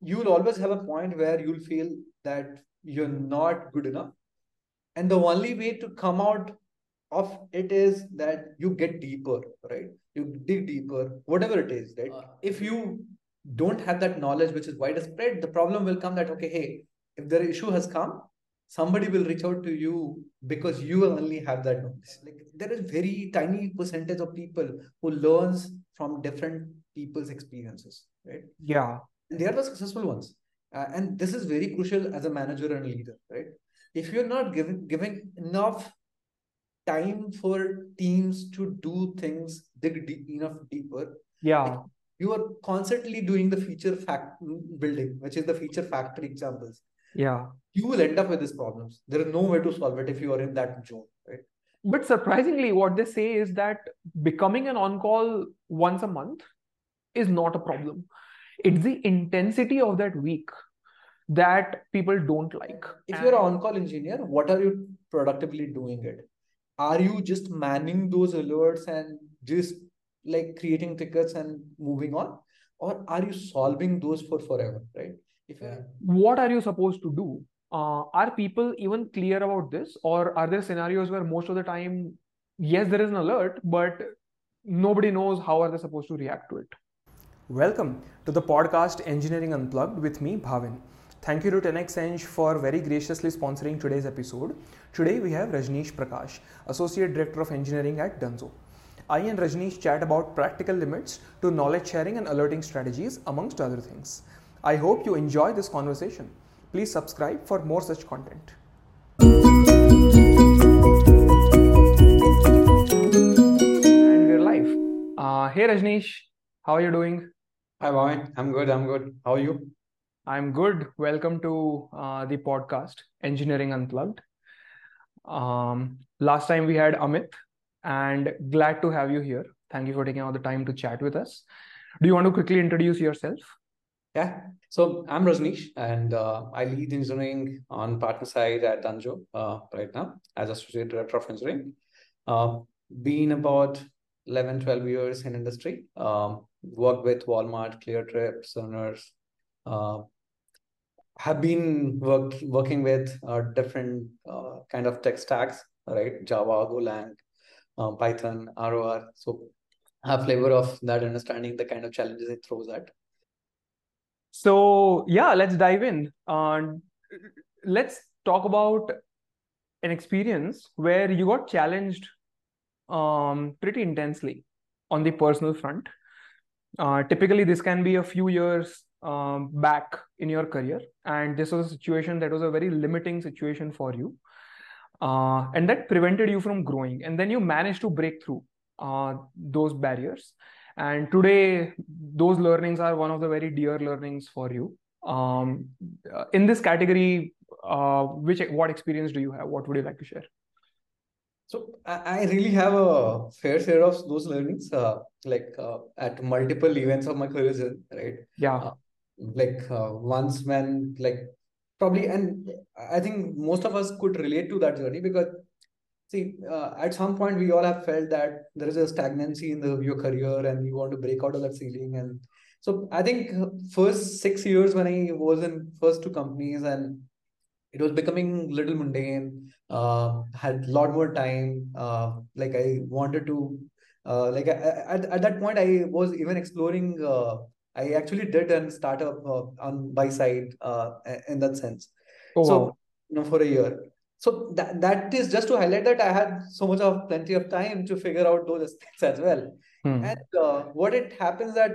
you'll always have a point where you'll feel that you're not good enough. And the only way to come out of it is that you get deeper, right? You dig deeper, whatever it is, right? Uh, if you don't have that knowledge which is widespread, the problem will come that, okay, hey, if the issue has come, somebody will reach out to you because you only have that knowledge. Like there is very tiny percentage of people who learns from different people's experiences, right? Yeah. And they are the successful ones. Uh, and this is very crucial as a manager and leader, right? If you're not giving giving enough time for teams to do things dig deep, enough deeper, yeah, like you are constantly doing the feature fact building, which is the feature factory examples. Yeah. You will end up with these problems. There is no way to solve it if you are in that zone right? But surprisingly what they say is that becoming an on-call once a month is not a problem it's the intensity of that week that people don't like. If and... you're an on-call engineer what are you productively doing it? Are you just manning those alerts and just like creating tickets and moving on? Or are you solving those for forever right? If yeah. what are you supposed to do? Uh, are people even clear about this? Or are there scenarios where most of the time yes there is an alert but nobody knows how are they supposed to react to it welcome to the podcast engineering unplugged with me bhavin thank you to 10x Eng for very graciously sponsoring today's episode today we have rajneesh prakash associate director of engineering at dunzo I and Rajneesh chat about practical limits to knowledge sharing and alerting strategies, amongst other things. I hope you enjoy this conversation. Please subscribe for more such content. And we're live. Uh, hey Rajneesh, how are you doing? Hi Bhavin, I'm good. I'm good. How are you? I'm good. Welcome to uh, the podcast Engineering Unplugged. Um, last time we had Amit, and glad to have you here. Thank you for taking all the time to chat with us. Do you want to quickly introduce yourself? Yeah. So I'm Rajneesh, and uh, I lead engineering on partner side at Dunzo uh, right now as associate director of engineering. Uh, been about 11, 12 years in industry. Um, worked with Walmart, Cleartrip, Soners. Uh, have been work, working with uh, different uh, kind of tech stacks, right? Java, Golang, uh, Python, ROR. So have flavor of that understanding the kind of challenges it throws at. So yeah, let's dive in. Uh, let's talk about an experience where you got challenged um, pretty intensely on the personal front. Uh, typically, this can be a few years um, back in your career, and this was a situation that was a very limiting situation for you, uh, and that prevented you from growing. And then you managed to break through uh, those barriers. And today those learnings are one of the very dear learnings for you. Um, uh, in this category uh, which what experience do you have? What would you like to share so I really have a fair share of those learnings, uh, like uh, at multiple events of my career, right? Yeah. Uh, like uh, once when like probably, and I think most of us could relate to that journey because see uh, at some point we all have felt that there is a stagnancy in the your career and you want to break out of that ceiling and so i think first six years when i was in first two companies and it was becoming little mundane uh, had a lot more time uh, like i wanted to uh, like I, at, at that point i was even exploring uh, i actually did a startup uh, on by side uh, in that sense oh, so wow. you know for a year so that, that is just to highlight that i had so much of plenty of time to figure out those aspects as well hmm. and uh, what it happens that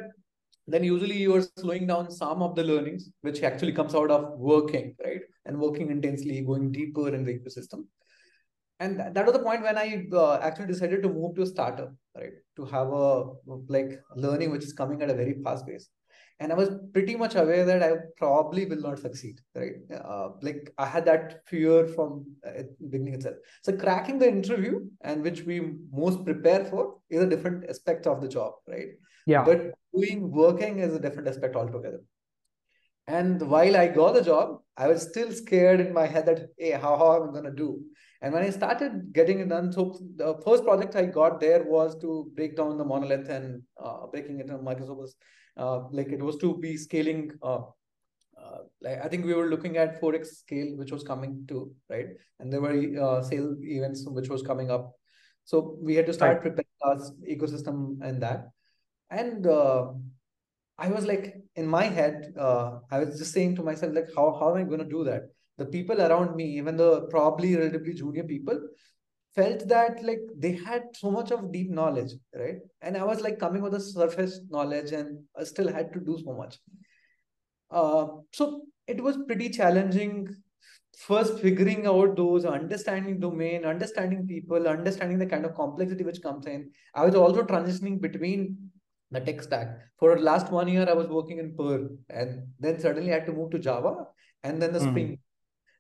then usually you are slowing down some of the learnings which actually comes out of working right and working intensely going deeper in the ecosystem and that, that was the point when i uh, actually decided to move to a startup right to have a like learning which is coming at a very fast pace and I was pretty much aware that I probably will not succeed. Right, uh, like I had that fear from uh, beginning itself. So cracking the interview and which we most prepare for is a different aspect of the job, right? Yeah. But doing working is a different aspect altogether. And while I got the job, I was still scared in my head that hey, how, how am I gonna do? And when I started getting it done, so the first project I got there was to break down the monolith and uh, breaking it in microservices uh, like it was to be scaling uh, like I think we were looking at 4x scale, which was coming to right, and there were uh, sale events which was coming up. So we had to start right. preparing our ecosystem and that. And uh, I was like, in my head, uh, I was just saying to myself, like, how how am I going to do that? The people around me, even the probably relatively junior people, felt that like they had so much of deep knowledge, right? And I was like coming with a surface knowledge, and I still had to do so much. Uh, so it was pretty challenging first figuring out those understanding domain understanding people understanding the kind of complexity which comes in i was also transitioning between the tech stack for the last one year i was working in perl and then suddenly i had to move to java and then the mm. spring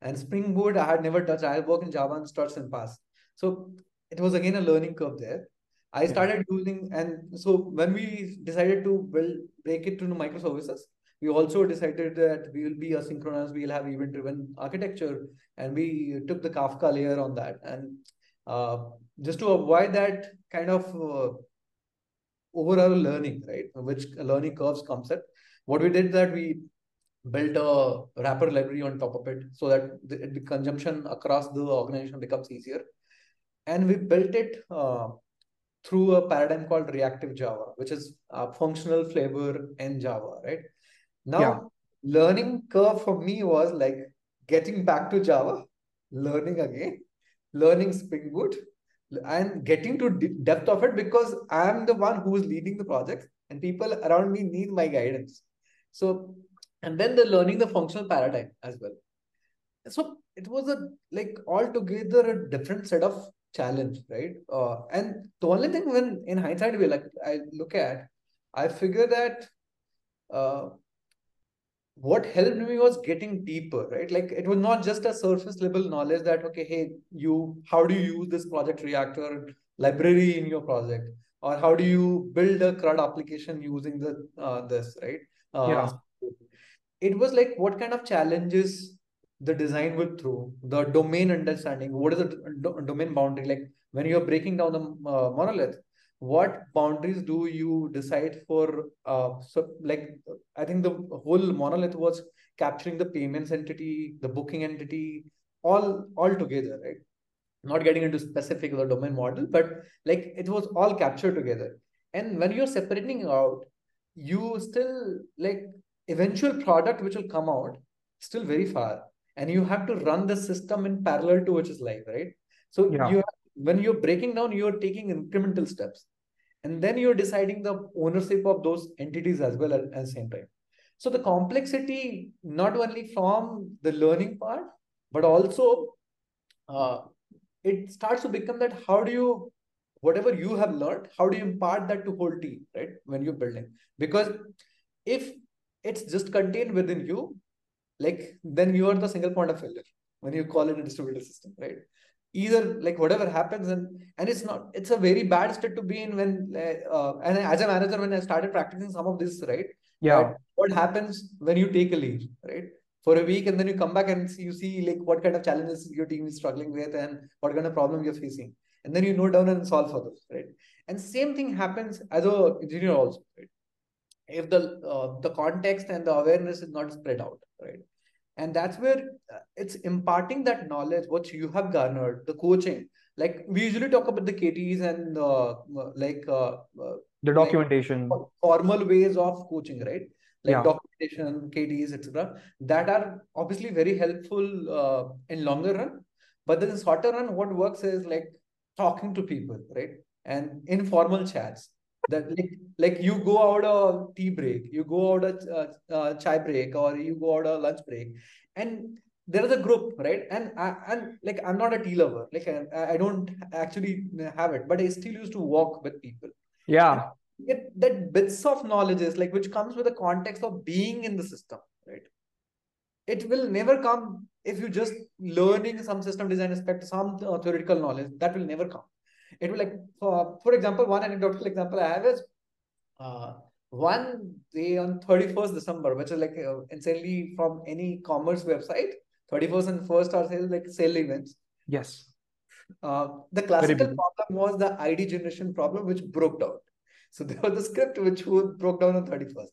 and spring boot i had never touched i worked in java and struts and pass so it was again a learning curve there i started yeah. using and so when we decided to build break it to microservices we also decided that we will be asynchronous, we'll have event driven architecture, and we took the Kafka layer on that. And uh, just to avoid that kind of uh, overall learning, right, which learning curves concept, what we did that we built a wrapper library on top of it so that the, the consumption across the organization becomes easier. And we built it uh, through a paradigm called reactive Java, which is functional flavor in Java, right? Now, yeah. learning curve for me was like getting back to Java, learning again, learning Spring Boot, and getting to depth of it because I'm the one who is leading the project and people around me need my guidance. So, and then the learning the functional paradigm as well. So it was a like altogether a different set of challenge, right? Uh, and the only thing when in hindsight we like I look at, I figure that uh, what helped me was getting deeper right? Like it was not just a surface level knowledge that okay hey you how do you use this project reactor library in your project? Or how do you build a crud application using the uh, this right? Uh, yeah. it was like what kind of challenges the design would throw the domain understanding what is the do- domain boundary? Like when you're breaking down the uh, monolith what boundaries do you decide for uh, so like i think the whole monolith was capturing the payments entity the booking entity all all together right? Not getting into specific the domain model but like it was all captured together. And when you're separating out you still like eventual product which will come out still very far. And you have to run the system in parallel to which is live right? So yeah. you when you're breaking down you're taking incremental steps and then you're deciding the ownership of those entities as well at, at the same time. So the complexity not only from the learning part but also uh, it starts to become that how do you whatever you have learned how do you impart that to whole team right? When you're building. Because if it's just contained within you like then you are the single point of failure when you call it a distributed system right either like whatever happens and and it's not it's a very bad state to be in when uh, and as a manager when i started practicing some of this right? Yeah. What happens when you take a leave right? For a week and then you come back and you see like what kind of challenges your team is struggling with and what kind of problem you're facing. And then you note down and solve for those right? And same thing happens as a engineer also right? If the uh, the context and the awareness is not spread out right and that's where uh, it's imparting that knowledge what you have garnered the coaching. Like we usually talk about the kts and uh, uh, like uh, uh, the documentation. like formal ways of coaching right? Like yeah. documentation kts etc that are obviously very helpful uh, in longer run. But then in shorter run what works is like talking to people right? And informal chats that like like you go out a tea break you go out a uh, uh, chai break or you go out a lunch break and there is a group right? And I, and like i'm not a tea lover. Like I, I don't actually have it but i still used to walk with people. Yeah. That bits of knowledges like which comes with the context of being in the system right? It will never come if you just learning some system design aspect some uh, theoretical knowledge that will never come it will like for, for example one anecdotal example i have is uh, one day on 31st december which is like uh, insanely from e-commerce website 31st and 1st are sales like sale events. Yes. Uh, the classical problem was the id generation problem which broke down. So there was the script which broke down on 31st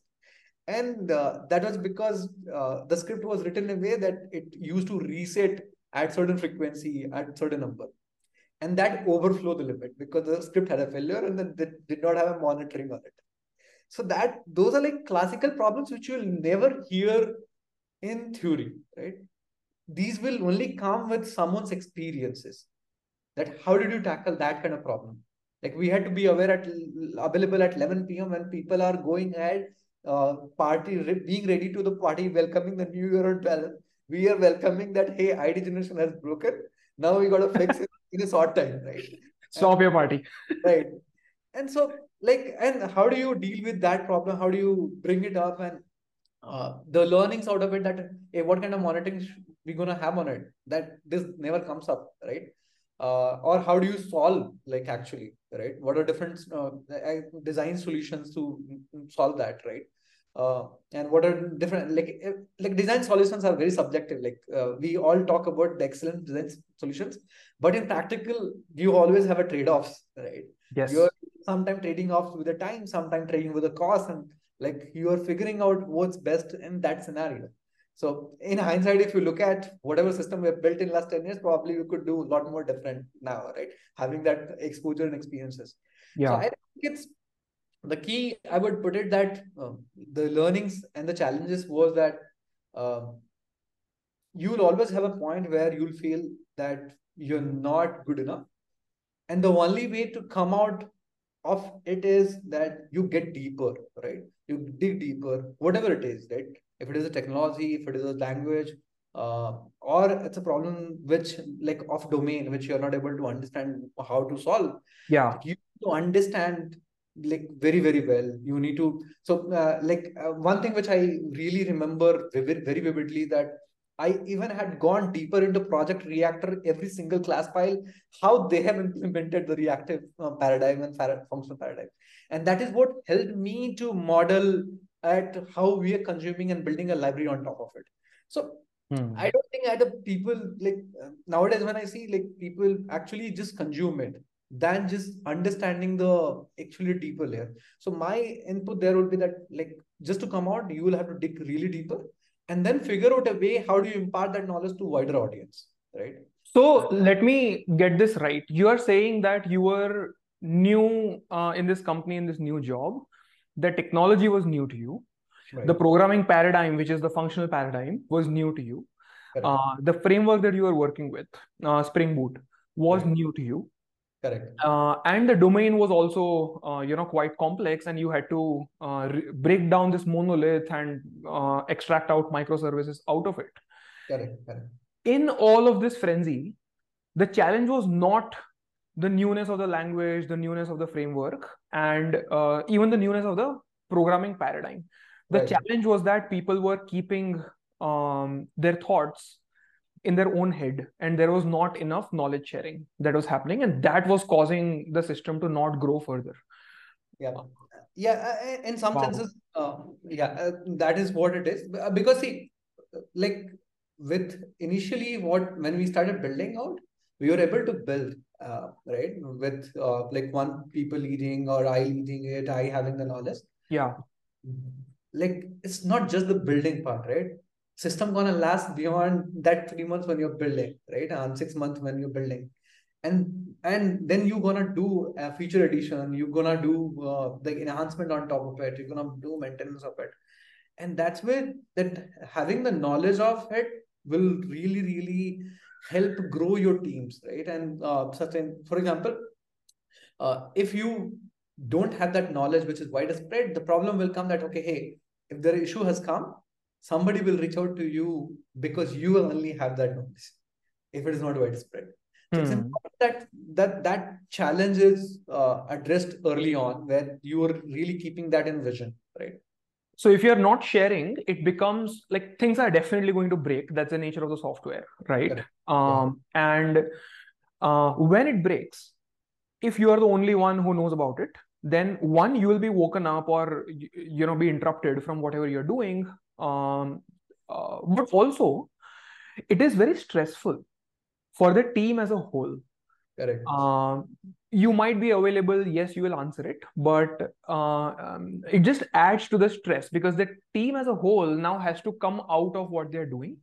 and uh, that was because uh, the script was written in a way that it used to reset at certain frequency at certain number and that overflow the limit because the script had a failure and then they did not have a monitoring on it. So that those are like classical problems which you'll never hear in theory right? These will only come with someone's experiences that how did you tackle that kind of problem? Like we had to be aware at available at 11 p.m when people are going ahead uh, party being ready to the party welcoming the new year on 12 we are welcoming that hey id generation has broken now we got to fix it in a short time right? Stop and, your party. Right. And so like and how do you deal with that problem? How do you bring it up and uh, the learnings out of it that hey, what kind of monitoring we gonna have on it? That this never comes up right? Uh, or how do you solve like actually right? What are different uh, design solutions to solve that right uh, and what are different like eh, like design solutions are very subjective like uh, we all talk about the excellent design solutions but in practical you always have a trade-offs right yes you're sometimes trading off with the time sometimes trading with the cost and like you are figuring out what's best in that scenario so in hindsight, if you look at whatever system we have built in last 10 years, probably we could do a lot more different now, right? Having that exposure and experiences. Yeah. So I think it's the key, I would put it that um, the learnings and the challenges was that um, you will always have a point where you'll feel that you're not good enough. And the only way to come out of it is that you get deeper, right? You dig deeper, whatever it is, right? if it is a technology if it is a language uh, or it's a problem which like of domain which you're not able to understand how to solve yeah you to understand like very very well you need to so uh, like uh, one thing which i really remember very, very vividly that i even had gone deeper into project reactor every single class file how they have implemented the reactive uh, paradigm and functional paradigm and that is what helped me to model at how we are consuming and building a library on top of it. So hmm. I don't think the people like uh, nowadays when I see like people actually just consume it than just understanding the actually deeper layer. So my input there would be that like just to come out, you will have to dig really deeper and then figure out a way how do you impart that knowledge to wider audience, right? So let me get this right. You are saying that you were new uh, in this company in this new job the technology was new to you right. the programming paradigm which is the functional paradigm was new to you uh, the framework that you were working with uh, spring boot was right. new to you correct uh, and the domain was also uh, you know quite complex and you had to uh, re- break down this monolith and uh, extract out microservices out of it correct correct in all of this frenzy the challenge was not the newness of the language, the newness of the framework, and uh, even the newness of the programming paradigm. The right. challenge was that people were keeping um, their thoughts in their own head, and there was not enough knowledge sharing that was happening, and that was causing the system to not grow further. Yeah, yeah. Uh, in some wow. senses, uh, yeah, uh, that is what it is. Uh, because see, like with initially what when we started building out, we were able to build uh, right? With uh, like one people leading or I leading it, I having the knowledge. Yeah. Like it's not just the building part, right? System gonna last beyond that three months when you're building, right? And six months when you're building, and and then you're gonna do a feature addition. You're gonna do uh, the enhancement on top of it. You're gonna do maintenance of it, and that's where that having the knowledge of it will really really help grow your teams, right? And uh, certain, for example, uh, if you don't have that knowledge which is widespread, the problem will come that okay, hey, if the issue has come, somebody will reach out to you because you only have that knowledge. If it is not widespread, so hmm. it's important that that that challenge is uh, addressed early on, where you are really keeping that in vision, right? So if you're not sharing, it becomes like things are definitely going to break. That's the nature of the software, right? Um, yeah. And uh, when it breaks, if you are the only one who knows about it, then one you will be woken up or you know be interrupted from whatever you're doing. Um, uh, but also, it is very stressful for the team as a whole. Correct. Um, you might be available yes you will answer it but uh, um, it just adds to the stress because the team as a whole now has to come out of what they're doing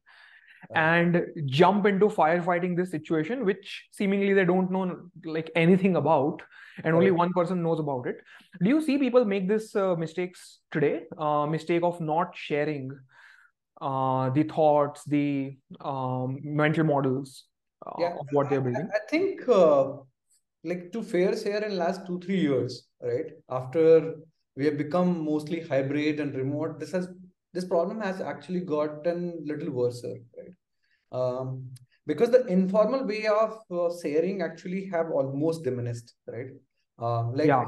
and jump into firefighting this situation which seemingly they don't know like anything about and only one person knows about it. Do you see people make this uh, mistakes today? Uh, mistake of not sharing uh, the thoughts the um, mental models uh, yeah, of what they're building? I, I think uh, like to fair share in last two three years right? After we have become mostly hybrid and remote this has this problem has actually gotten little worse right? Um, because the informal way of uh, sharing actually have almost diminished right uh, like yeah.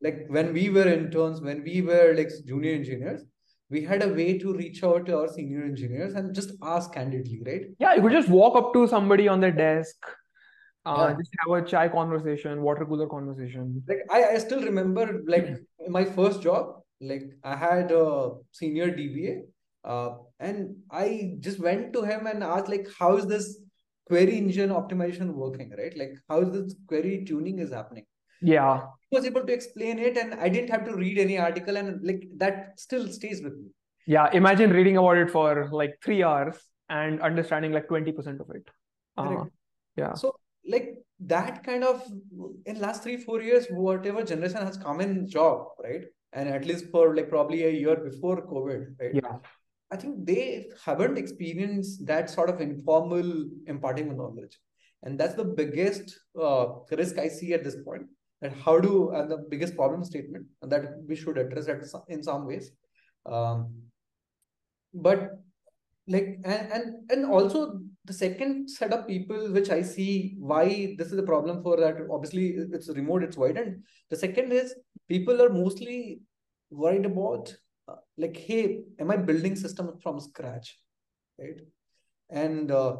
like when we were interns when we were like junior engineers we had a way to reach out to our senior engineers and just ask candidly right? Yeah you could just walk up to somebody on their desk uh, Yeah. just have a chai conversation water cooler conversation. Like I, I still remember like my first job like i had a senior dba uh, and i just went to him and asked like how is this query engine optimization working? Right? Like how is this query tuning is happening yeah. He was able to explain it and i didn't have to read any article and like that still stays with me. Yeah imagine reading about it for like three hours and understanding like 20% of it. Uh, yeah. So like that kind of in last three four years whatever generation has come in job right? And at least for like probably a year before covid right? Yeah. I think they haven't experienced that sort of informal imparting of knowledge. And that's the biggest uh, risk I see at this point. That how do, and the biggest problem statement that we should address at some, in some ways. Um, but like, and, and, and also the second set of people which I see why this is a problem for that, obviously it's remote, it's wide. And the second is people are mostly worried about uh, like hey am i building system from scratch right and uh,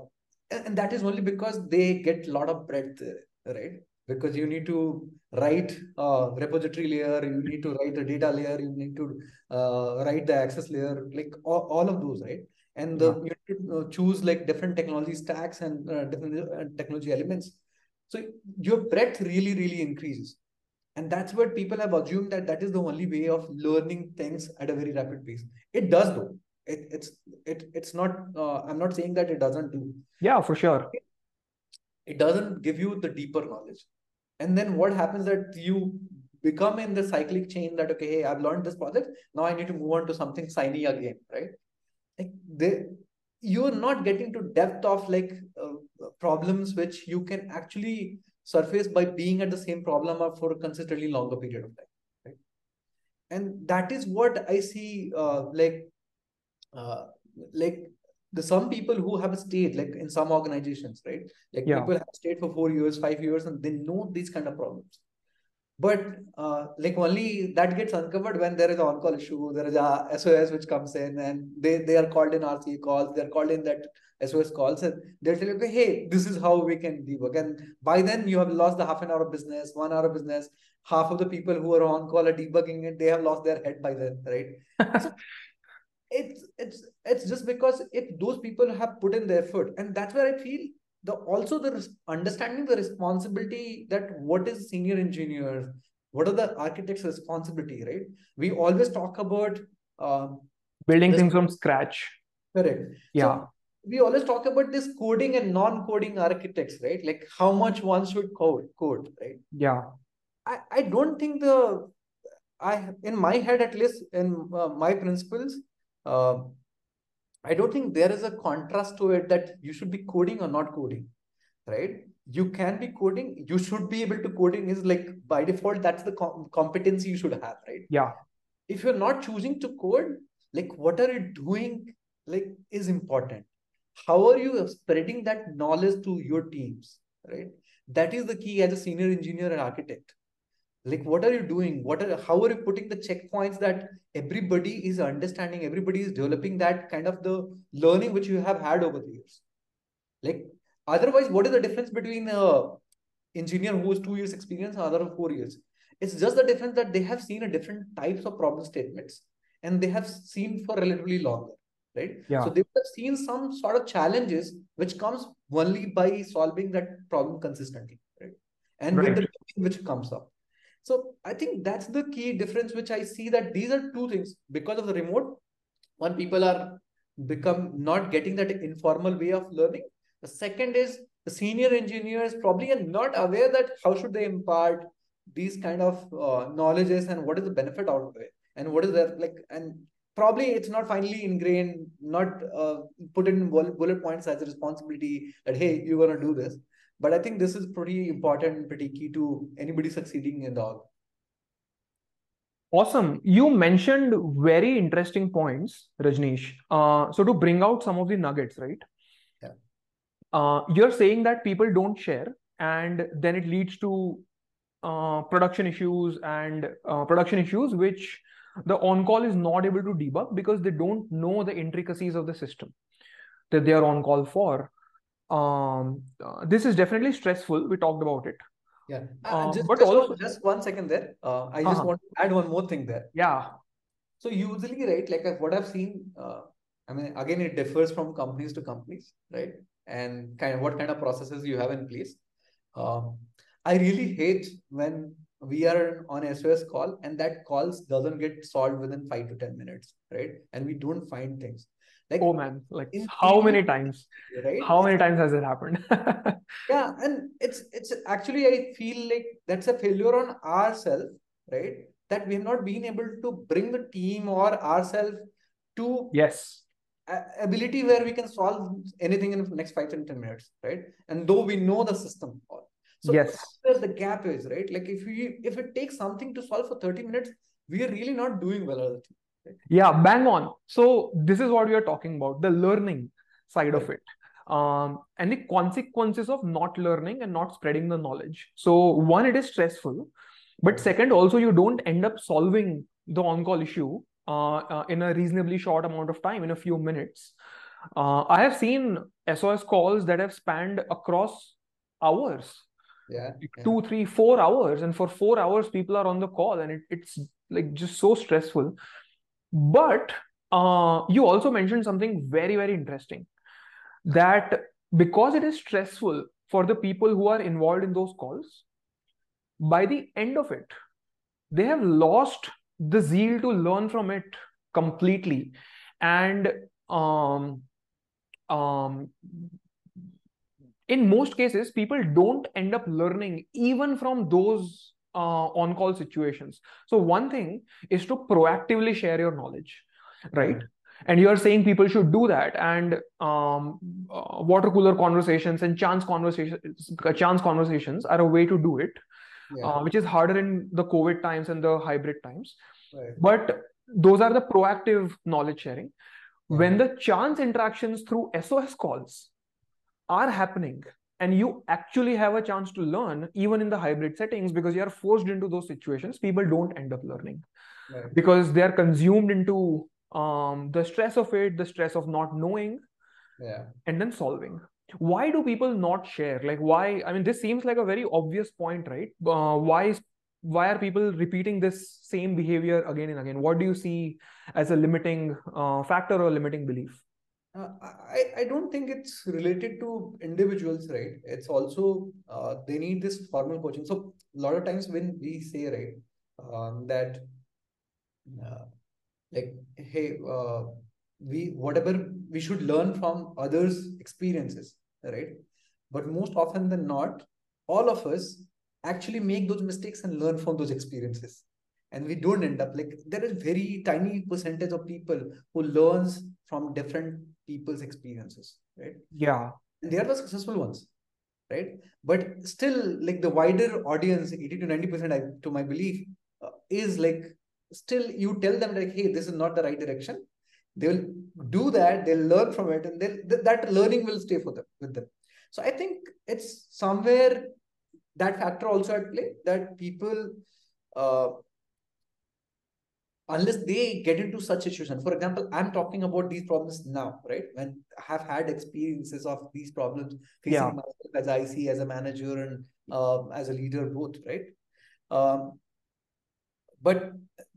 and that is only because they get a lot of breadth right because you need to write a repository layer you need to write a data layer you need to uh, write the access layer like all, all of those right? And the, you need to uh, choose like different technology stacks and uh, different uh, technology elements. So your breadth really really increases. And that's what people have assumed that that is the only way of learning things at a very rapid pace. It does though. It, it's it, it's not uh, i'm not saying that it doesn't do. Yeah for sure it doesn't give you the deeper knowledge. And then what happens that you become in the cyclic chain that okay hey i've learned this project. Now i need to move on to something shiny again right? Like they you're not getting to depth of like uh, problems which you can actually surface by being at the same problem for a consistently longer period of time right? And that is what i see uh, like uh, like the some people who have stayed like in some organizations right? Like Yeah. people have stayed for four years five years and they know these kind of problems. But uh, like only that gets uncovered when there is an on-call issue there is a sos which comes in and they they are called in rca calls they're called in that sos calls and they're telling okay hey this is how we can debug and by then you have lost the half an hour of business one hour of business. Half of the people who are on call are debugging it they have lost their head by then right? So it's it's it's just because if those people have put in their effort and that's where i feel the also the understanding the responsibility that what is senior engineers what are the architects responsibility right? We always talk about um, building This- things from scratch. Correct. Yeah. so we always talk about this coding and non-coding architects right? Like how much one should code code right? Yeah. I i don't think the i in my head at least in uh, my principles uh, I don't think there is a contrast to it that you should be coding or not coding, right? You can be coding. You should be able to coding is like by default, that's the com- competency you should have, right? yeah If you're not choosing to code, like what are you doing? Like is important. How are you spreading that knowledge to your teams, right? That is the key as a senior engineer and architect like what are you doing what are how are you putting the checkpoints that everybody is understanding everybody is developing that kind of the learning which you have had over the years like otherwise what is the difference between a engineer who has two years experience and other four years it's just the difference that they have seen a different types of problem statements and they have seen for relatively longer right Yeah. so they have seen some sort of challenges which comes only by solving that problem consistently right and Right. with the which comes up. So I think that's the key difference, which I see that these are two things because of the remote. One people are become not getting that informal way of learning. The second is the senior engineers probably are not aware that how should they impart these kind of uh, knowledges and what is the benefit out of it and what is their like and probably it's not finally ingrained not uh, put in bullet points as a responsibility that hey you're to do this but i think this is pretty important and pretty key to anybody succeeding in the org. Awesome. You mentioned very interesting points, Rajneesh. Uh, so to bring out some of the nuggets, right? Yeah. Uh, you're saying that people don't share, and then it leads to uh, production issues and uh, production issues which the on-call is not able to debug because they don't know the intricacies of the system that they are on call for. Um, uh, this is definitely stressful. We talked about it. yeah Uh, uh, just, but just, one- also- just one second there uh, i just Uh-huh. want to add one more thing there Yeah. So usually, right, like uh, what I've seen, uh, I mean, again, it differs from companies to companies, right? And kind of what kind of processes you have in place. Um, I really hate when we are on SOS call and that calls doesn't get solved within five to ten minutes, right? And we don't find things. Like, Oh man, like how many times? right? How many times has it happened? Yeah, and it's it's actually I feel like that's a failure on ourselves, right? That we have not been able to bring the team or ourselves to Yes. ability where we can solve anything in the next five to ten minutes, right? And though we know the system, all. so Yes. where the gap is, right? Like if we if it takes something to solve for thirty minutes, we are really not doing well. At it. Yeah, bang on. So this is what we are talking about, the learning side of it. Um, and the consequences of not learning and not spreading the knowledge. So one, it is stressful. But second, also you don't end up solving the on-call issue uh, uh, in a reasonably short amount of time, in a few minutes. Uh, I have seen SOS calls that have spanned across hours. Yeah, yeah. two, three, four hours, and for four hours, people are on the call, and it, it's like just so stressful. But uh, you also mentioned something very, very interesting that because it is stressful for the people who are involved in those calls, by the end of it, they have lost the zeal to learn from it completely. And um, um, in most cases, people don't end up learning even from those uh, on call situations. So, one thing is to proactively share your knowledge, right? And you're saying people should do that, and um, uh, water cooler conversations and chance conversations, chance conversations are a way to do it, yeah. uh, which is harder in the COVID times and the hybrid times. right. But those are the proactive knowledge sharing. When the chance interactions through SOS calls are happening, and you actually have a chance to learn, even in the hybrid settings, because you are forced into those situations, people don't end up learning right. because they are consumed into um, the stress of it, the stress of not knowing, Yeah. and then solving. Why do people not share? Like, why? I mean, this seems like a very obvious point, right? Uh, why is why are people repeating this same behavior again and again? What do you see as a limiting uh, factor or limiting belief? Uh, I, I don't think it's related to individuals, right? It's also uh, they need this formal coaching. So a lot of times when we say, right, um, that uh, like, hey, uh, we whatever we should learn from others' experiences, right? But most often than not, all of us actually make those mistakes and learn from those experiences. And we don't end up like there is very tiny percentage of people who learns from different people's experiences, right? Yeah, And they are the successful ones, right? But still, like the wider audience, 80 to 90%, to my belief, uh, is like still you tell them like, hey, this is not the right direction. They will do that, they'll learn from it, and then th- that learning will stay for them with them. So I think it's somewhere that factor also at play that people uh, unless they get into such situation. For example i'm talking about these problems now right? When i have had experiences of these problems facing Yeah. myself as ic as a manager and uh, as a leader both right? Um, but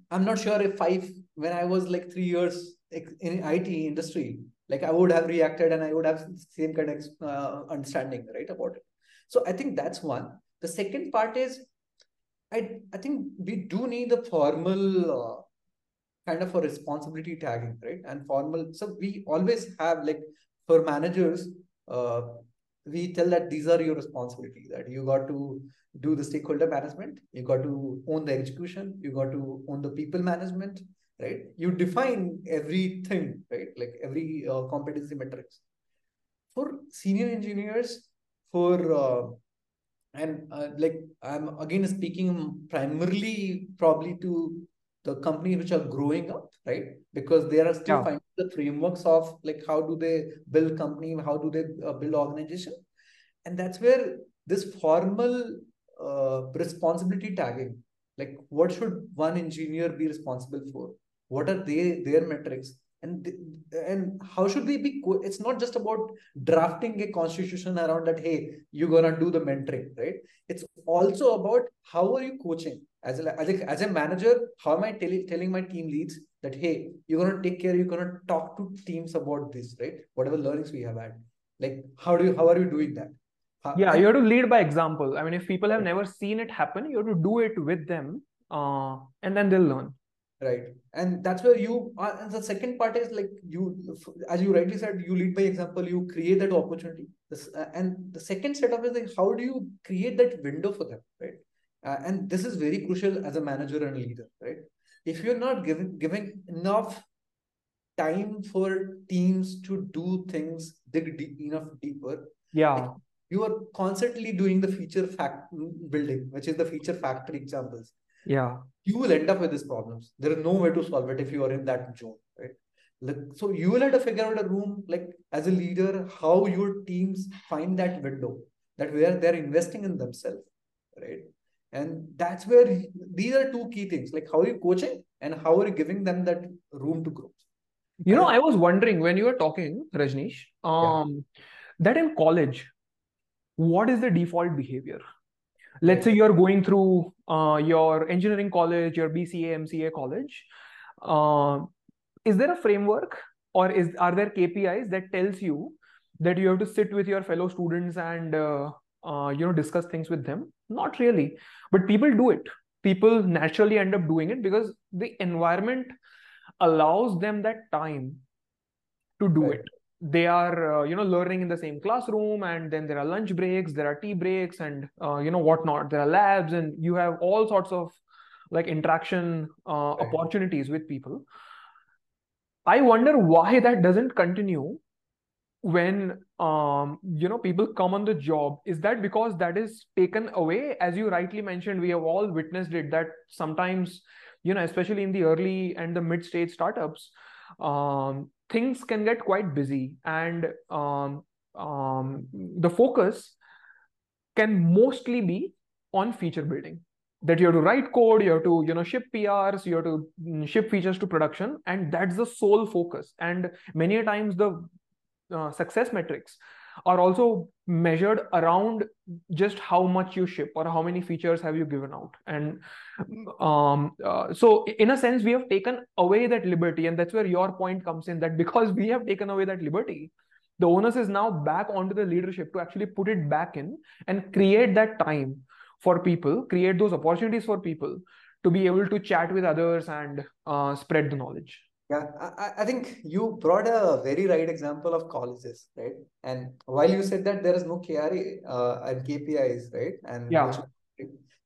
i'm not sure if five when i was like three years in it industry like i would have reacted and i would have same kind of uh, understanding right about it. So i think that's one. The second part is I, I think we do need a formal uh, kind of a responsibility tagging, right? And formal. So we always have like for managers, uh, we tell that these are your responsibility. That you got to do the stakeholder management, you got to own the execution, you got to own the people management, right? You define everything, right? Like every uh, competency metrics. For senior engineers, for uh, and uh, like i'm again speaking primarily probably to the companies which are growing up right? Because they are still yeah. finding the frameworks of like how do they build company how do they uh, build organization? And that's where this formal uh, responsibility tagging like what should one engineer be responsible for? What are they their metrics? And and how should they be it's not just about drafting a constitution around that hey you're gonna do the mentoring right? It's also about how are you coaching as a as a, as a manager how am i telling telling my team leads that hey you're gonna take care you're gonna talk to teams about this right? Whatever learnings we have had. Like how do you how are you doing that? How, yeah you have to lead by example. I mean if people have never seen it happen you have to do it with them uh, and then they'll learn. Right. And that's where you are and the second part is like you as you rightly said you lead by example you create that opportunity. This, uh, and the second setup is like how do you create that window for them right uh, and this is very crucial as a manager and leader right? If you're not giving giving enough time for teams to do things dig deep, enough deeper yeah. like you are constantly doing the feature fact building which is the feature factory examples. Yeah. You will end up with these problems. There is no way to solve it if you are in that zone right? Like, so you will have to figure out a room like as a leader how your teams find that window that where they're investing in themselves right and that's where these are two key things like how are you coaching and how are you giving them that room to grow you know i was wondering when you were talking rajneesh um yeah. that in college what is the default behavior let's say you're going through uh, your engineering college your bca mca college uh, is there a framework or is are there kpis that tells you that you have to sit with your fellow students and uh, uh, you know discuss things with them? Not really. But people do it. People naturally end up doing it because the environment allows them that time to do right. it. They are uh, you know learning in the same classroom and then there are lunch breaks there are tea breaks and uh, you know whatnot. There are labs and you have all sorts of like interaction uh, right. opportunities with people. I wonder why that doesn't continue when um, you know people come on the job is that because that is taken away? As you rightly mentioned we have all witnessed it that sometimes you know especially in the early and the mid stage startups um, things can get quite busy and um, um, the focus can mostly be on feature building. That you have to write code you have to you know ship prs you have to mm, ship features to production and that's the sole focus. And many times the uh, success metrics are also measured around just how much you ship or how many features have you given out. And um, uh, so in a sense we have taken away that liberty and that's where your point comes in that because we have taken away that liberty the onus is now back onto the leadership to actually put it back in and create that time for people create those opportunities for people to be able to chat with others and uh, spread the knowledge yeah, I, I think you brought a very right example of colleges, right? And while you said that there is no KRA uh, and KPIs, right? And yeah.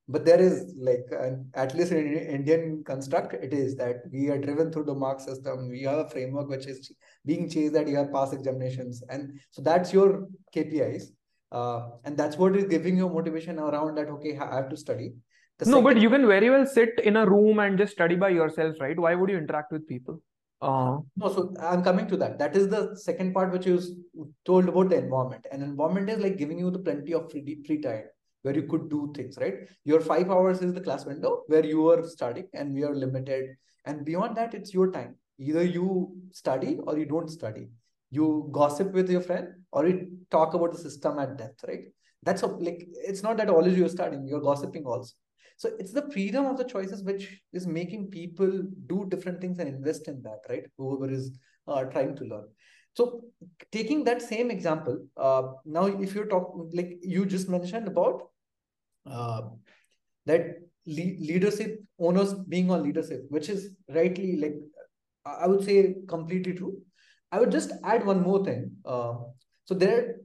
but there is like an, at least in Indian construct, it is that we are driven through the mark system. We have a framework which is being chased that you have passed examinations, and so that's your KPIs, uh, and that's what is giving you motivation around that. Okay, I have to study. The no, second... but you can very well sit in a room and just study by yourself, right? Why would you interact with people? Uh, no, so I'm coming to that. That is the second part which is told about the environment. And environment is like giving you the plenty of free, free time where you could do things, right? Your five hours is the class window where you are studying and we are limited. And beyond that, it's your time. Either you study or you don't study. You gossip with your friend or you talk about the system at depth, right? That's a, like it's not that always you're studying, you're gossiping also. So it's the freedom of the choices which is making people do different things and invest in that, right? Whoever is uh, trying to learn. So taking that same example, uh, now if you talk like you just mentioned about uh, that le- leadership owners being on leadership, which is rightly like I would say completely true. I would just add one more thing. Uh, so there,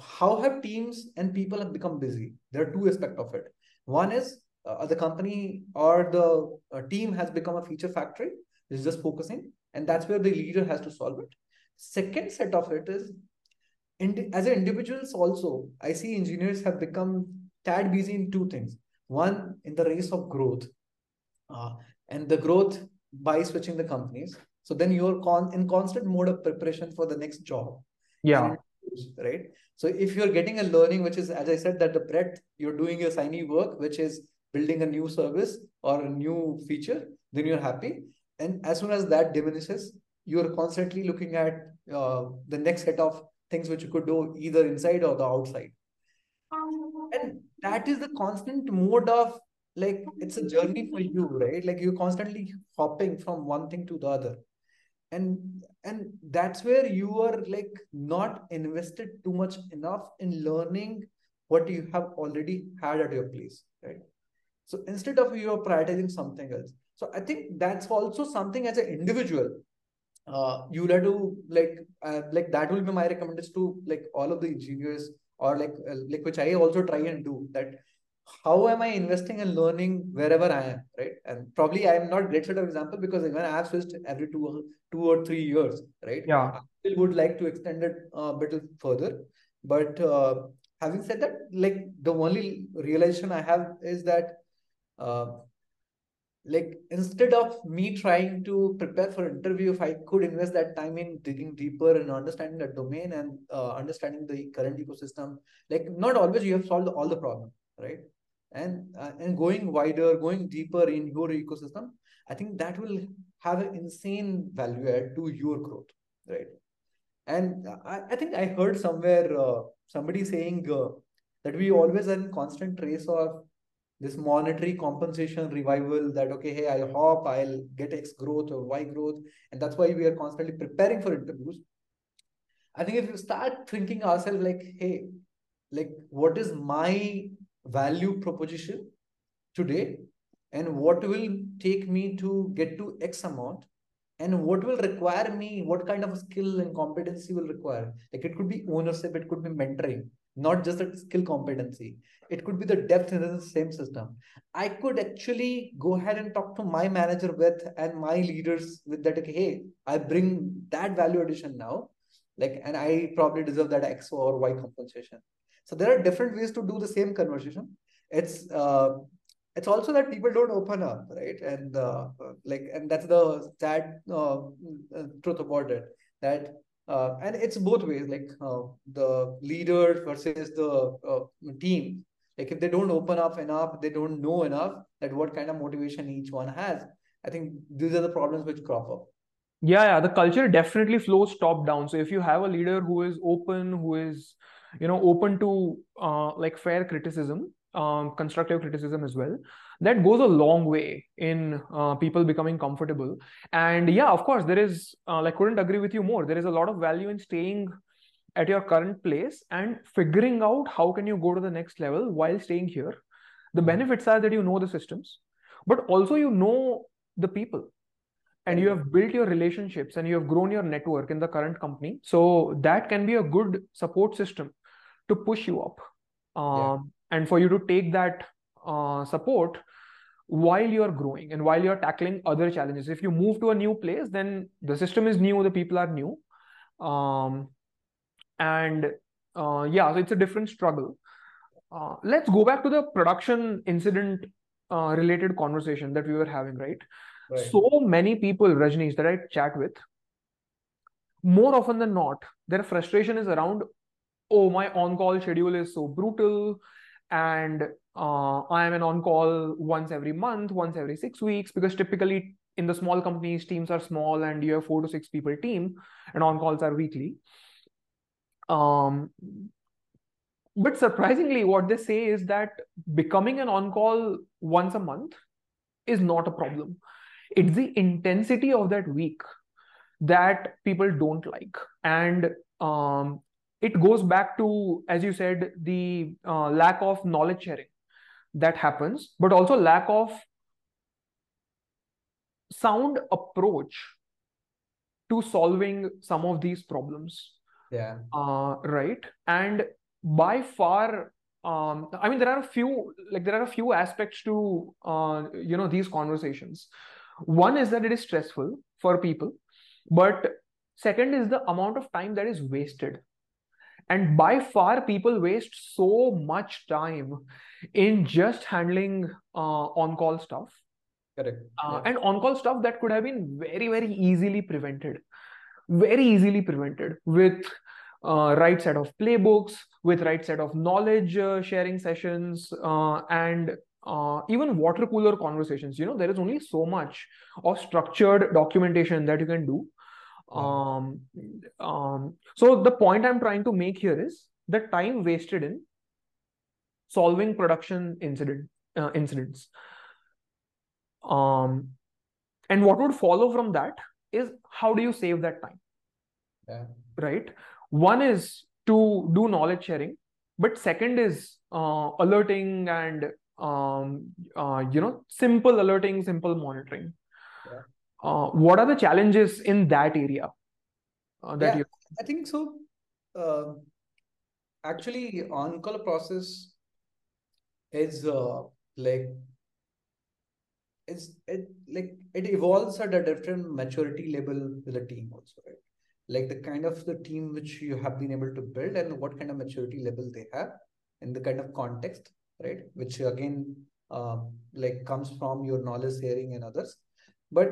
how have teams and people have become busy? There are two aspects of it. One is uh, the company or the uh, team has become a feature factory. It's just focusing, and that's where the leader has to solve it. Second set of it is, in, as individuals also, I see engineers have become tad busy in two things. One, in the race of growth, uh, and the growth by switching the companies. So then you're con- in constant mode of preparation for the next job. Yeah. Right. So if you're getting a learning, which is, as I said, that the breadth, you're doing your shiny work, which is building a new service or a new feature, then you're happy. And as soon as that diminishes, you're constantly looking at uh, the next set of things which you could do either inside or the outside. And that is the constant mode of like it's a journey for you, right? Like you're constantly hopping from one thing to the other. And and that's where you are like not invested too much enough in learning what you have already had at your place, right? So instead of you are prioritizing something else. So I think that's also something as an individual. Uh, you have to like uh, like that will be my recommendation to like all of the engineers or like uh, like which I also try and do that how am I investing and learning wherever I am, right? And probably I'm not great set of example because even I have switched every two two or three years, right? Yeah. I still would like to extend it a bit further, but uh, having said that, like the only realization I have is that, uh, like instead of me trying to prepare for interview, if I could invest that time in digging deeper and understanding the domain and uh, understanding the current ecosystem, like not always you have solved all the problem, right? And uh, and going wider going deeper in your ecosystem i think that will have an insane value add to your growth right? And i, I think i heard somewhere uh, somebody saying uh, that we always are in constant trace of this monetary compensation revival that okay hey i hop i'll get x growth or y growth and that's why we are constantly preparing for interviews. I think if you start thinking ourselves like hey like what is my value proposition today and what will take me to get to x amount and what will require me what kind of skill and competency will require. Like it could be ownership it could be mentoring not just a skill competency. It could be the depth in the same system. I could actually go ahead and talk to my manager with and my leaders with that hey i bring that value addition now like and i probably deserve that x or y compensation so there are different ways to do the same conversation. It's uh, it's also that people don't open up, right? And uh, like, and that's the sad uh, truth about it. That uh, and it's both ways, like uh, the leader versus the uh, team. Like if they don't open up enough, they don't know enough that what kind of motivation each one has. I think these are the problems which crop up. Yeah, yeah. The culture definitely flows top down. So if you have a leader who is open, who is you know open to uh, like fair criticism um, constructive criticism as well. That goes a long way in uh, people becoming comfortable. And yeah of course there is uh, like couldn't agree with you more. There is a lot of value in staying at your current place and figuring out how can you go to the next level while staying here. The benefits are that you know the systems but also you know the people and you have built your relationships and you have grown your network in the current company. So that can be a good support system to push you up. Um, yeah. and for you to take that uh, support while you're growing and while you're tackling other challenges. If you move to a new place then the system is new the people are new. Um, and uh, yeah so it's a different struggle. Uh, let's go back to the production incident uh, related conversation that we were having right? Right so many people rajneesh that i chat with more often than not their frustration is around oh, my on call schedule is so brutal and uh, I am an on call once every month, once every six weeks, because typically in the small companies, teams are small and you have four to six people team and on calls are weekly. Um, but surprisingly, what they say is that becoming an on call once a month is not a problem. It's the intensity of that week that people don't like. And um, it goes back to as you said the uh, lack of knowledge sharing that happens, but also lack of sound approach to solving some of these problems. Yeah. Uh, right. And by far, um, I mean, there are a few, like, there are a few aspects to, uh, you know, these conversations. One is that it is stressful for people, but second is the amount of time that is wasted. And by far, people waste so much time in just handling uh, on call stuff Correct. uh, yeah. and on-call stuff that could have been very very easily prevented very easily prevented with uh, right set of playbooks with right set of knowledge uh, sharing sessions uh, and uh, even water cooler conversations you know there is only so much of structured documentation that you can do. Um, um, so the point i'm trying to make here is the time wasted in solving production incident uh, incidents. Um, and what would follow from that is how do you save that time? Yeah. right? One is to do knowledge sharing but second is uh, alerting and um, uh, you know simple alerting simple monitoring Yeah. uh, what are the challenges in that area uh, that Yeah. you I think so. Uh, actually, on-call process is uh, like it's it like it evolves at a different maturity level with the team also, right? Like the kind of the team which you have been able to build and what kind of maturity level they have and the kind of context, right? Which again, um, like comes from your knowledge sharing and others. But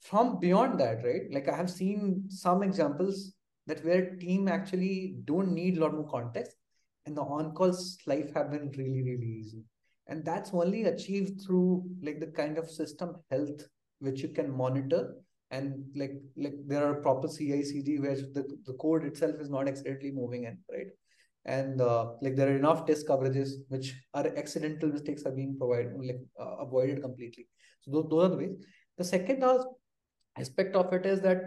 from beyond that, right? Like I have seen some examples that where team actually don't need a lot more context and the on-calls life have been really, really easy. And that's only achieved through like the kind of system health which you can monitor and like like there are proper CI/CD where the, the code itself is not accidentally moving in, right? And uh, like there are enough test coverages which are accidental mistakes are being provided like uh, avoided completely. So those, those are the ways. The second aspect of it is that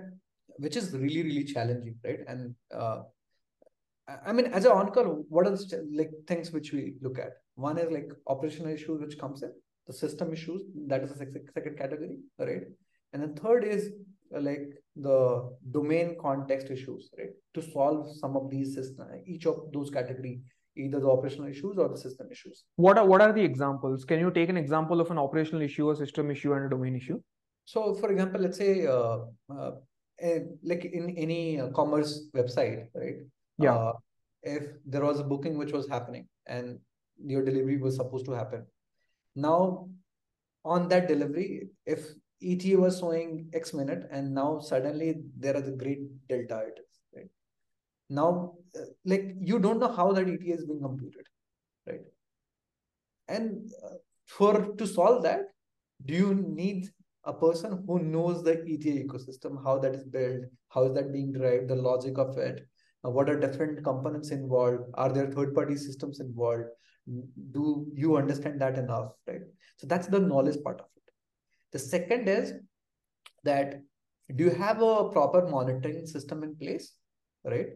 which is really really challenging right and uh, i mean as an on-call what are the like things which we look at one is like operational issues which comes in the system issues that is the second category right and then third is uh, like the domain context issues right? To solve some of these system each of those category either the operational issues or the system issues. What are what are the examples? Can you take an example of an operational issue a system issue and a domain issue? So for example let's say uh, uh, uh, like in any uh, commerce website, right? Yeah. Uh, if there was a booking which was happening and your delivery was supposed to happen, now on that delivery, if ETA was showing X minute and now suddenly there is a great delta it is, right? Now, uh, like you don't know how that ETA is being computed, right? And uh, for to solve that, do you need a person who knows the ETA ecosystem, how that is built, how is that being derived, the logic of it, what are different components involved, are there third-party systems involved, do you understand that enough, right? So that's the knowledge part of it. The second is that do you have a proper monitoring system in place, right?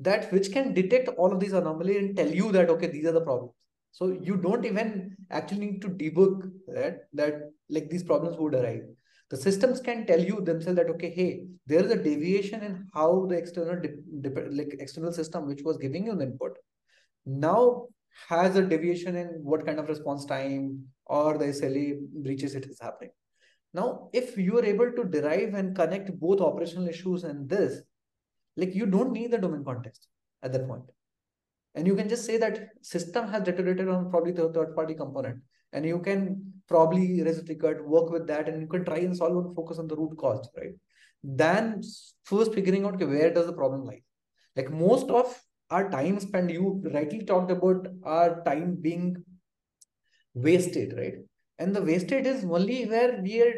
That which can detect all of these anomalies and tell you that, okay, these are the problems. So you don't even actually need to debug that, that like these problems would arise. The systems can tell you themselves that, okay, hey, there is a deviation in how the external like external system which was giving you an input now has a deviation in what kind of response time or the SLA breaches it is happening. Now, if you are able to derive and connect both operational issues and this, like you don't need the domain context at that point. And you can just say that system has deteriorated on probably the third party component and you can probably a work with that and you can try and solve and focus on the root cause right? Then first figuring out okay, where does the problem lie? Like most of our time spent you rightly talked about our time being wasted right and the wasted is only where we are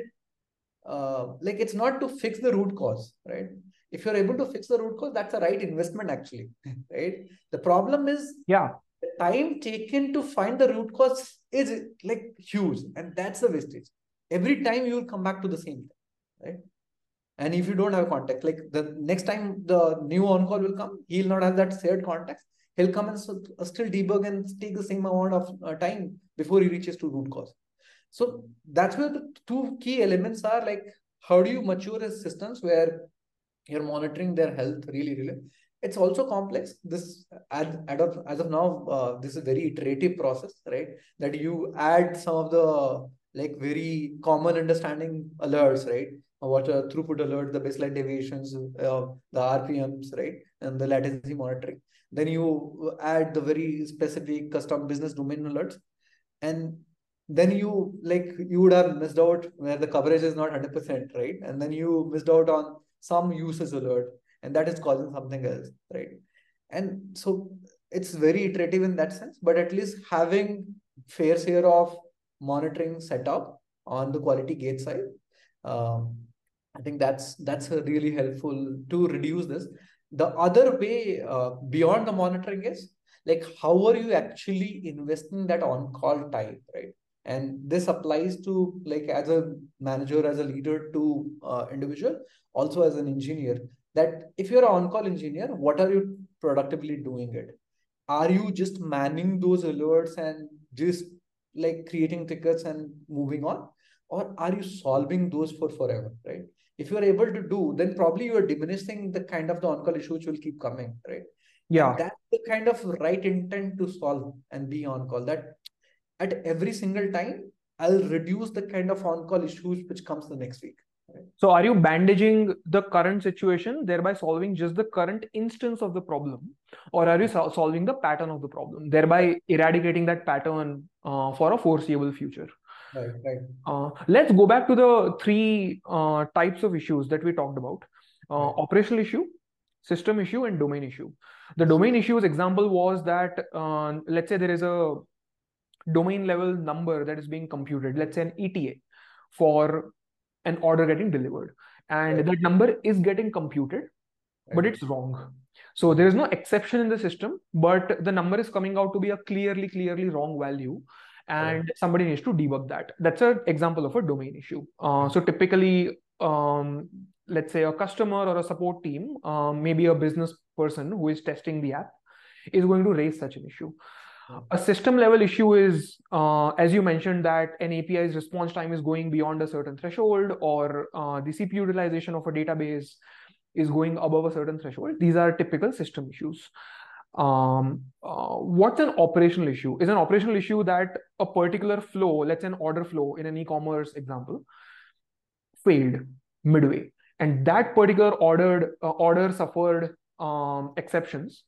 uh, like it's not to fix the root cause right? If you're able to fix the root cause that's the right investment actually right? The problem is yeah. the time taken to find the root cause is like huge and that's the wastage. Every time you will come back to the same thing right? And if you don't have context like the next time the new on call will come he'll not have that shared context he'll come and still debug and take the same amount of uh, time before he reaches to root cause. So that's where the two key elements are like how do you mature as systems where you're monitoring their health really, really. It's also complex. This as, as of now, uh, this is a very iterative process, right? That you add some of the like very common understanding alerts, right? What a throughput alert, the baseline deviations, uh, the RPMs, right? And the latency monitoring. Then you add the very specific custom business domain alerts. And then you like you would have missed out where the coverage is not 100%, right? And then you missed out on some uses alert and that is causing something else, right? And so it's very iterative in that sense, but at least having fair share of monitoring setup on the quality gate side, um, I think that's that's really helpful to reduce this. The other way uh, beyond the monitoring is like how are you actually investing that on-call time, right? And this applies to like as a manager, as a leader to uh, individual, also as an engineer. That if you're an on-call engineer, what are you productively doing it? Are you just manning those alerts and just like creating tickets and moving on? Or are you solving those for forever, right? If you're able to do, then probably you are diminishing the kind of the on-call issue which will keep coming, right? Yeah. That's the kind of right intent to solve and be on call. That at every single time, I'll reduce the kind of on-call issues which comes the next week. So are you bandaging the current situation, thereby solving just the current instance of the problem? Or are you so solving the pattern of the problem, thereby eradicating that pattern uh, for a foreseeable future? Right, right. Uh, let's go back to the three uh, types of issues that we talked about. Uh, right. Operational issue, system issue, and domain issue. The domain issues example was that, uh, let's say there is a domain level number that is being computed, let's say an ETA for an order getting delivered. And right. that number is getting computed, right. but it's wrong. So there is no exception in the system, but the number is coming out to be a clearly, clearly wrong value. And right. somebody needs to debug that. That's an example of a domain issue. Uh, so typically, um, let's say a customer or a support team, um, maybe a business person who is testing the app, is going to raise such an issue. A system level issue is, uh, as you mentioned, that an API's response time is going beyond a certain threshold, or uh, the CPU utilization of a database is going above a certain threshold. These are typical system issues. Um, uh, what's an operational issue? Is an operational issue that a particular flow, let's say an order flow in an e-commerce example, failed midway, and that particular ordered uh, order suffered um, exceptions,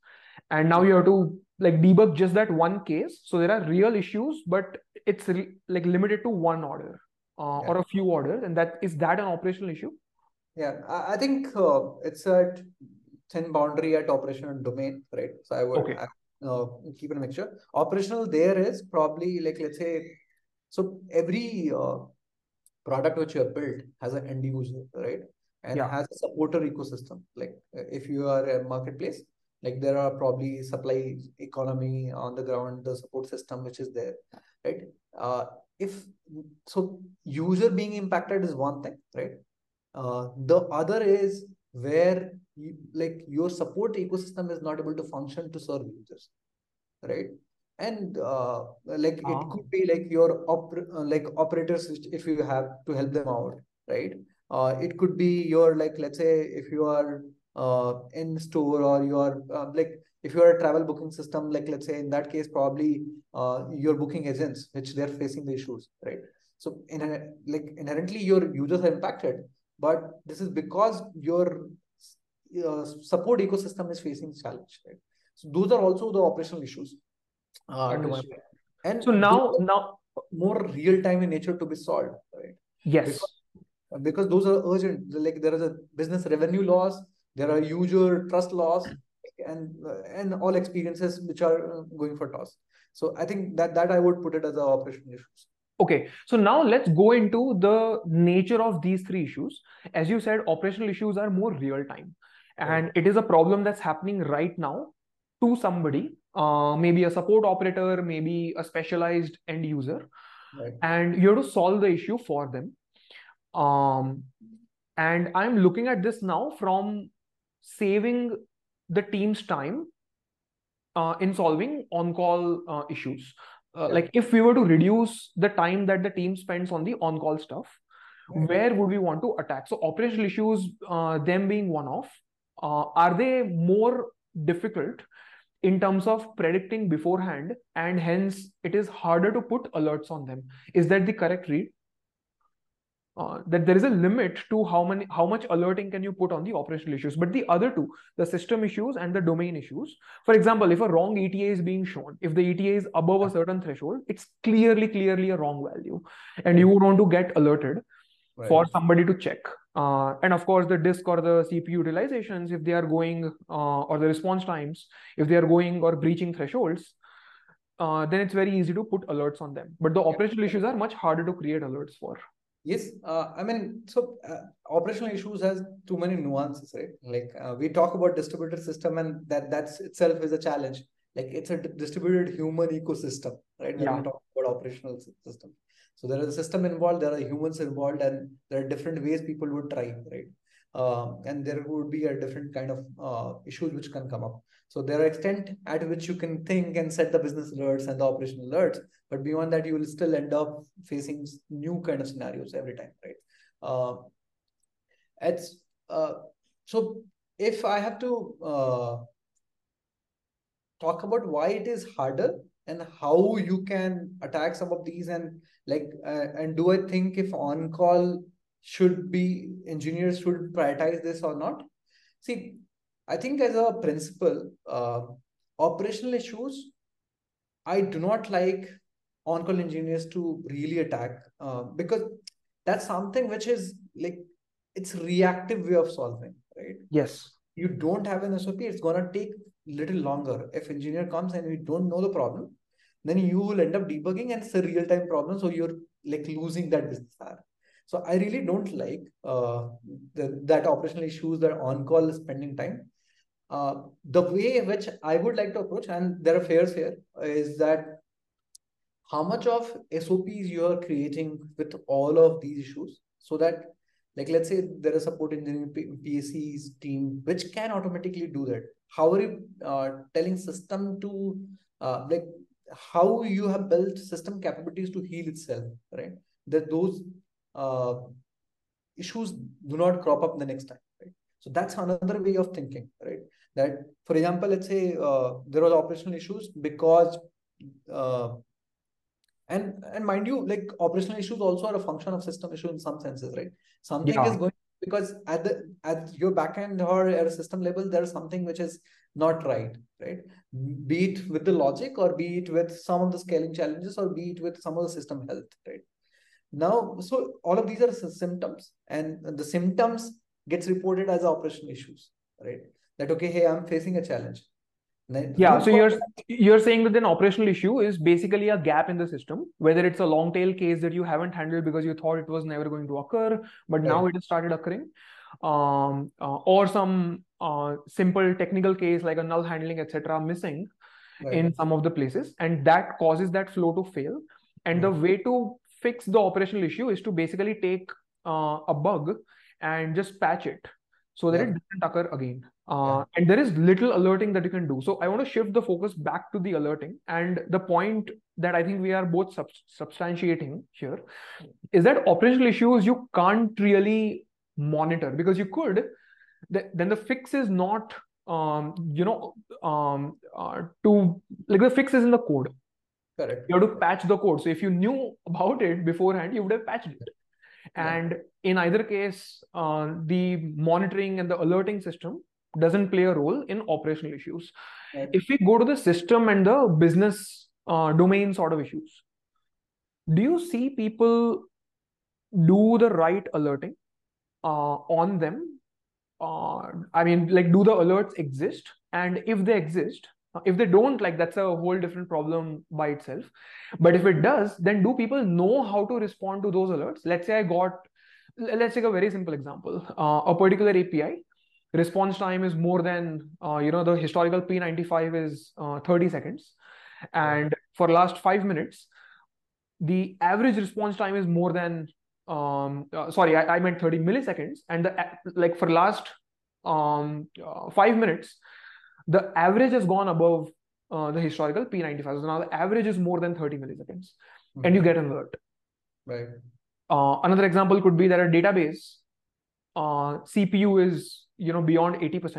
and now you have to like debug just that one case. So there are real issues, but it's re- like limited to one order uh, yeah. or a few orders, and that is that an operational issue? Yeah, I, I think uh, it's a thin boundary at operational domain, right? So I would okay. uh, keep it a mixture. Operational there is probably like let's say, so every uh, product which you have built has an end user, right? And yeah. has a supporter ecosystem. Like if you are a marketplace, like there are probably supply economy on the ground the support system which is there right? Uh, if so user being impacted is one thing right? Uh, the other is where you, like your support ecosystem is not able to function to serve users right? And uh, like it ah. could be like your op- uh, like operators if you have to help them out right? Uh, it could be your like let's say if you are uh, in store or your uh, like if you're a travel booking system like let's say in that case probably uh, your booking agents which they're facing the issues right? So in a, like inherently your users are impacted but this is because your uh, support ecosystem is facing challenge right? So those are also the operational issues uh, and so now now more real time in nature to be solved right? Yes. Because, because those are urgent like there is a business revenue loss there are user trust loss and and all experiences which are uh, going for toss. So i think that that i would put it as a operational issues. Okay. So now let's go into the nature of these three issues. As you said operational issues are more real time. And it is a problem that's happening right now to somebody uh, maybe a support operator maybe a specialized end user. Right. and you have to solve the issue for them. Um, and i'm looking at this now from saving the team's time uh, in solving on-call uh, issues. Uh, yeah. Like if we were to reduce the time that the team spends on the on-call stuff, yeah. where would we want to attack? So operational issues, uh, them being one-off, uh, are they more difficult in terms of predicting beforehand, and hence it is harder to put alerts on them? Is that the correct read? Uh, that there is a limit to how many how much alerting can you put on the operational issues. But the other two the system issues and the domain issues for example if a wrong eta is being shown if the eta is above a certain threshold it's clearly clearly a wrong value. And you would want to get alerted right. for somebody to check. Uh, and of course the disk or the cpu utilizations if they are going uh, or the response times if they are going or breaching thresholds uh, then it's very easy to put alerts on them. But the operational issues are much harder to create alerts for Yes, uh, I mean, so uh, operational issues has too many nuances, right? Like uh, we talk about distributed system, and that that's itself is a challenge. Like it's a distributed human ecosystem, right? When yeah. we talk about operational system, so there is a system involved, there are humans involved, and there are different ways people would try, right? Um, and there would be a different kind of uh, issues which can come up. So there are extent at which you can think and set the business alerts and the operational alerts, but beyond that, you will still end up facing new kind of scenarios every time, right? Uh, it's uh, so if I have to uh, talk about why it is harder and how you can attack some of these and like uh, and do I think if on call should be engineers should prioritize this or not? See, I think as a principle, uh, operational issues, I do not like on-call engineers to really attack uh, because that's something which is like it's reactive way of solving, right? Yes. You don't have an SOP, it's gonna take little longer. If engineer comes and we don't know the problem, then you will end up debugging and it's a real-time problem. So you're like losing that business hour. So I really don't like uh, the, that operational issues that on-call spending time. Uh, the way which I would like to approach, and there are fairs here, is that how much of SOPs you are creating with all of these issues so that, like, let's say there is support engineering PSCs team which can automatically do that. How are you uh, telling system to, uh, like, how you have built system capabilities to heal itself, right? That those uh, issues do not crop up the next time, right? So that's another way of thinking, right? That for example let's say uh, there was operational issues because uh, and and mind you like operational issues also are a function of system issue in some senses right? Something yeah. is going because at the at your backend or at a system level there's something which is not right right? Be it with the logic or be it with some of the scaling challenges or be it with some of the system health right? Now so all of these are symptoms and the symptoms gets reported as operational issues right that okay hey i'm facing a challenge yeah so you're you're saying that an operational issue is basically a gap in the system whether it's a long tail case that you haven't handled because you thought it was never going to occur but right. now it has started occurring um, uh, or some uh, simple technical case like a null handling etc missing right. in some of the places and that causes that flow to fail and right. the way to fix the operational issue is to basically take uh, a bug and just patch it so that it doesn't occur again uh, and there is little alerting that you can do. So I want to shift the focus back to the alerting. And the point that I think we are both sub- substantiating here is that operational issues you can't really monitor because you could. Th- then the fix is not, um, you know, um, uh, to like the fix is in the code. Correct. You have to patch the code. So if you knew about it beforehand, you would have patched it. And yeah. in either case, uh, the monitoring and the alerting system doesn't play a role in operational issues. Right. If we go to the system and the business uh, domain sort of issues, do you see people do the right alerting uh, on them? Uh, I mean, like, do the alerts exist? And if they exist, uh, if they don't, like, that's a whole different problem by itself. But if it does, then do people know how to respond to those alerts? Let's say I got, let's take a very simple example. Uh, a particular API response time is more than uh, you know the historical p95 is uh, 30 seconds and for last five minutes the average response time is more than um, uh, sorry I, I, meant 30 milliseconds and the like for last um, uh, five minutes the average has gone above uh, the historical P95. So now the average is more than 30 milliseconds, mm-hmm. and you get an alert. Right. Uh, another example could be that a database uh, CPU is you know beyond 80%,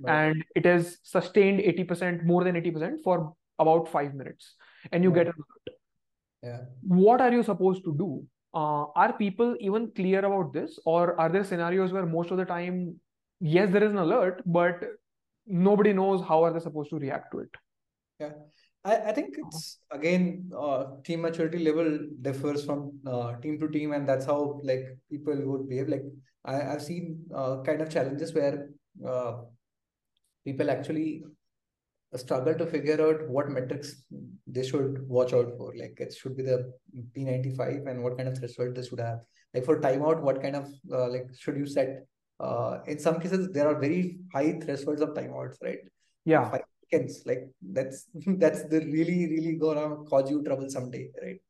right. and it is sustained 80% more than 80% for about five minutes, and you get an alert. Yeah. What are you supposed to do? Uh, are people even clear about this, or are there scenarios where most of the time, yes, there is an alert, but nobody knows how are they supposed to react to it? Yeah. I, I think it's again uh, team maturity level differs from uh, team to team, and that's how like people would behave. Like I, I've seen uh, kind of challenges where uh, people actually struggle to figure out what metrics they should watch out for. Like it should be the P95 and what kind of threshold they should have. Like for timeout, what kind of uh, like should you set? Uh, in some cases, there are very high thresholds of timeouts, right? Yeah. Five seconds, like that's that's the really really gonna cause you trouble someday, right?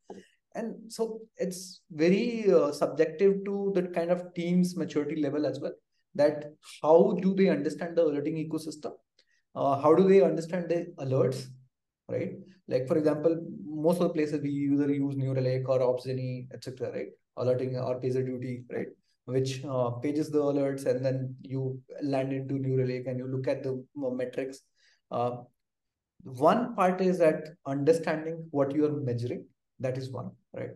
And so it's very uh, subjective to the kind of team's maturity level as well. That how do they understand the alerting ecosystem? Uh, how do they understand the alerts? Right? Like for example, most of the places we either use Relic or Opsgenie, etc. Right? Alerting or PagerDuty, right? Which uh, pages the alerts and then you land into Relic and you look at the metrics uh, one part is that understanding what you are measuring. That is one, right?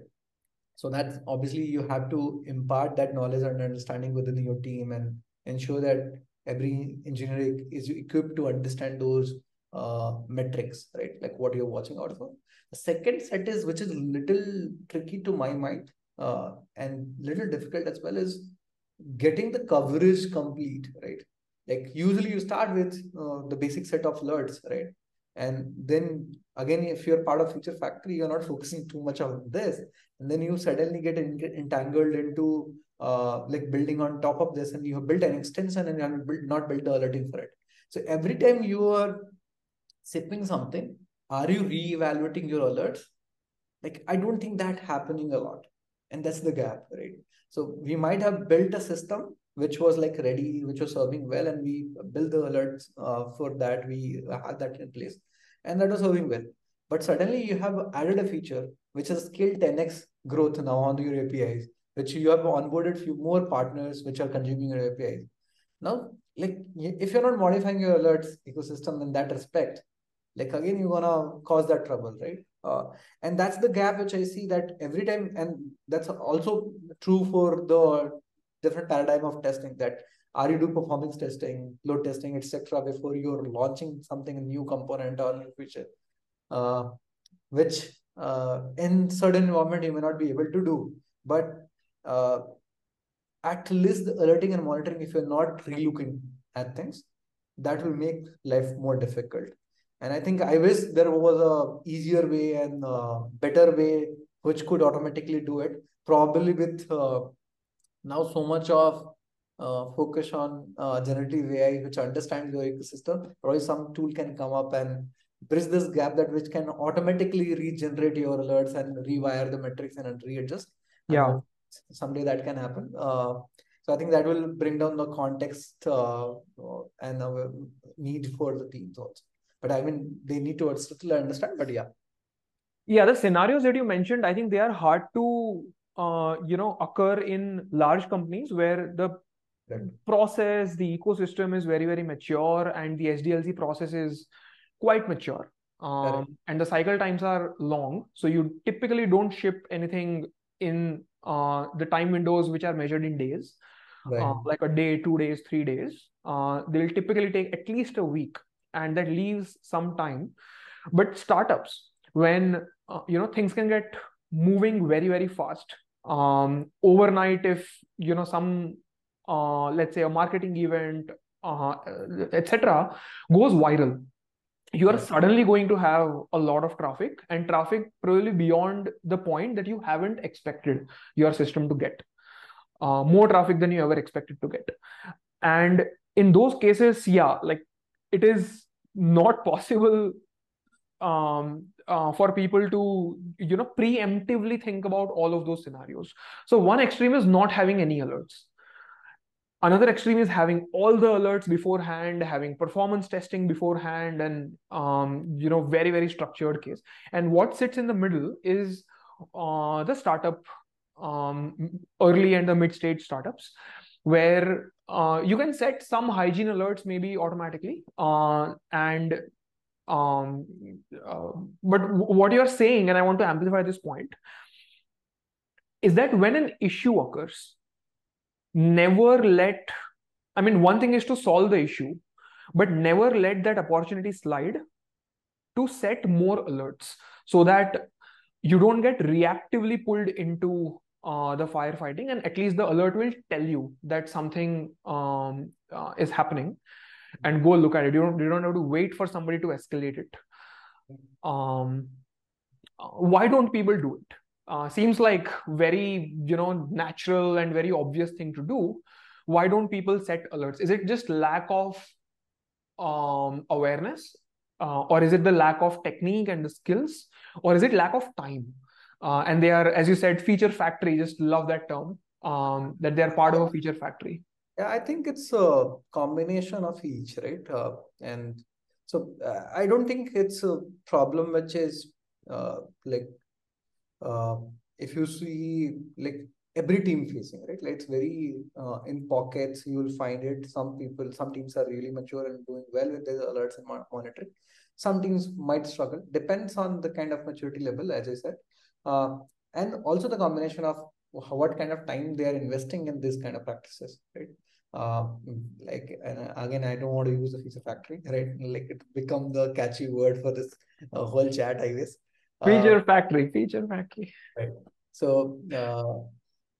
So that's obviously you have to impart that knowledge and understanding within your team and ensure that every engineer is equipped to understand those uh, metrics, right? Like what you're watching out for. The second set is which is little tricky to my mind uh, and little difficult as well is getting the coverage complete, right? like usually you start with uh, the basic set of alerts right and then again if you're part of feature factory you're not focusing too much on this. And then you suddenly get entangled into uh, like building on top of this and you have built an extension and you have built, not built the alerting for it. So every time you are sipping something are you re-evaluating your alerts? Like i don't think that happening a lot. And that's the gap right? So we might have built a system which was like ready, which was serving well, and we built the alerts uh, for that. We had that in place, and that was serving well. But suddenly you have added a feature which has scaled 10x growth now on your APIs, which you have onboarded few more partners which are consuming your APIs. Now, like if you're not modifying your alerts ecosystem in that respect, like again you're gonna cause that trouble, right? Uh, and that's the gap which I see that every time, and that's also true for the different paradigm of testing that are you do performance testing, load testing, etc. before you're launching something a new component or new feature, uh, which uh, in certain environment you may not be able to do. But uh, at least alerting and monitoring, if you're not relooking at things, that will make life more difficult. And I think I wish there was a easier way and better way which could automatically do it. Probably with uh, now so much of uh, focus on uh, generative AI, which understands your ecosystem, probably some tool can come up and bridge this gap that which can automatically regenerate your alerts and rewire the metrics and readjust. Yeah. And someday that can happen. Uh, so I think that will bring down the context uh, and the need for the teams also. But I mean, they need to still understand. But yeah. Yeah, the scenarios that you mentioned, I think they are hard to uh, you know occur in large companies where the process the ecosystem is very very mature and the sdlc process is quite mature. Um, and the cycle times are long. So you typically don't ship anything in uh, the time windows which are measured in days right. uh, like a day two days three days. Uh, they'll typically take at least a week and that leaves some time. But startups when uh, you know things can get moving very very fast um, overnight if you know some uh, let's say a marketing event uh, etc goes viral you are suddenly going to have a lot of traffic and traffic probably beyond the point that you haven't expected your system to get. Uh, more traffic than you ever expected to get. And in those cases yeah like it is not possible um, uh, for people to you know preemptively think about all of those scenarios. So one extreme is not having any alerts. Another extreme is having all the alerts beforehand having performance testing beforehand and um, you know very very structured case. And what sits in the middle is uh, the startup um, early and the mid stage startups where uh, you can set some hygiene alerts maybe automatically uh, and um, uh, but what you're saying and i want to amplify this point is that when an issue occurs never let i mean one thing is to solve the issue but never let that opportunity slide to set more alerts so that you don't get reactively pulled into uh, the firefighting and at least the alert will tell you that something um, uh, is happening and go look at it. You don't you don't have to wait for somebody to escalate it. Um, why don't people do it? Uh, seems like very you know natural and very obvious thing to do. Why don't people set alerts? Is it just lack of um, awareness? Uh, or is it the lack of technique and the skills? Or is it lack of time? Uh, and they are as you said feature factory just love that term. Um, that they are part of a feature factory yeah i think it's a combination of each right? Uh, and so uh, i don't think it's a problem which is uh, like uh, if you see like every team facing right? Like it's very uh, in pockets you will find it. Some people some teams are really mature and doing well with their alerts and monitoring. Some teams might struggle. Depends on the kind of maturity level as i said. Uh, and also the combination of what kind of time they are investing in this kind of practices right? Uh, like and again i don't want to use the feature factory right? Like it become the catchy word for this uh, whole chat i guess. Feature uh, factory feature factory. Right. So uh,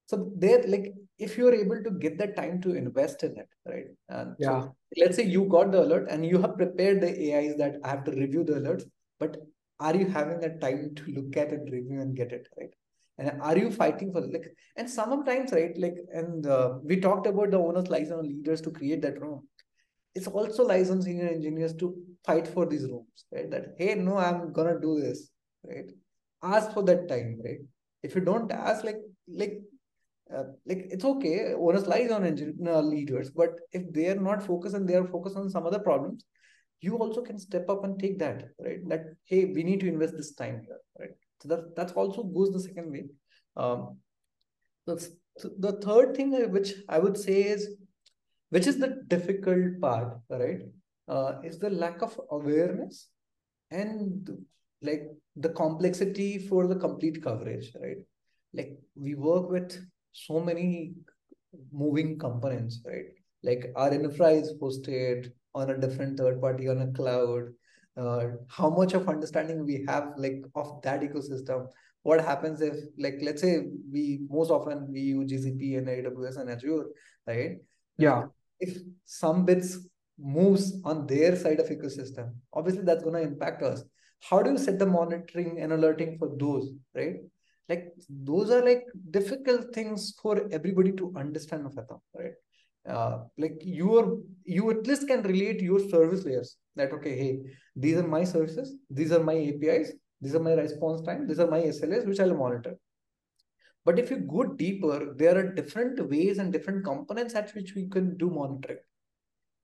so there like if you're able to get the time to invest in it right? And yeah. so let's say you got the alert and you have prepared the ais that i have to review the alerts but are you having the time to look at it review and get it right and are you fighting for like and sometimes right like and uh, we talked about the owners lies on leaders to create that room. It's also lies on senior engineers to fight for these rooms right? That hey no i'm gonna do this right? Ask for that time right? If you don't ask like like uh, like it's okay onus lies on engineer uh, leaders but if they are not focused and they are focused on some other problems you also can step up and take that right? That hey we need to invest this time here right so that that also goes the second way. Um that's the third thing which i would say is which is the difficult part right? Uh, is the lack of awareness and like the complexity for the complete coverage right? Like we work with so many moving components right? Like our infra is hosted on a different third party on a cloud uh, how much of understanding we have like of that ecosystem. What happens if like let's say we most often we use gcp and aws and azure right? Yeah. if some bits moves on their side of ecosystem obviously that's going to impact us. How do you set the monitoring and alerting for those right? Like those are like difficult things for everybody to understand of them, right uh, like you are you at least can relate your service layers that okay hey these are my services these are my apis these are my response time these are my slas which i'll monitor. But if you go deeper there are different ways and different components at which we can do monitoring.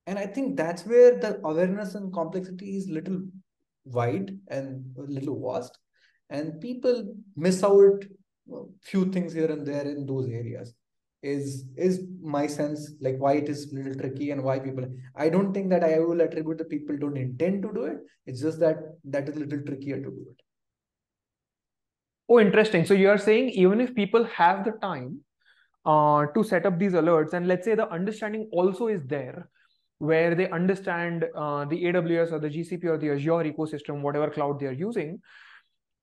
And i think that's where the awareness and complexity is little wide and a little vast. And people miss out a few things here and there in those areas is is my sense like why it is a little tricky and why people i don't think that i will attribute the people don't intend to do it. It's just that that is a little trickier to do it. Oh interesting. So you are saying even if people have the time uh, to set up these alerts and let's say the understanding also is there where they understand uh, the AWS or the GCP or the Azure ecosystem, whatever cloud they are using,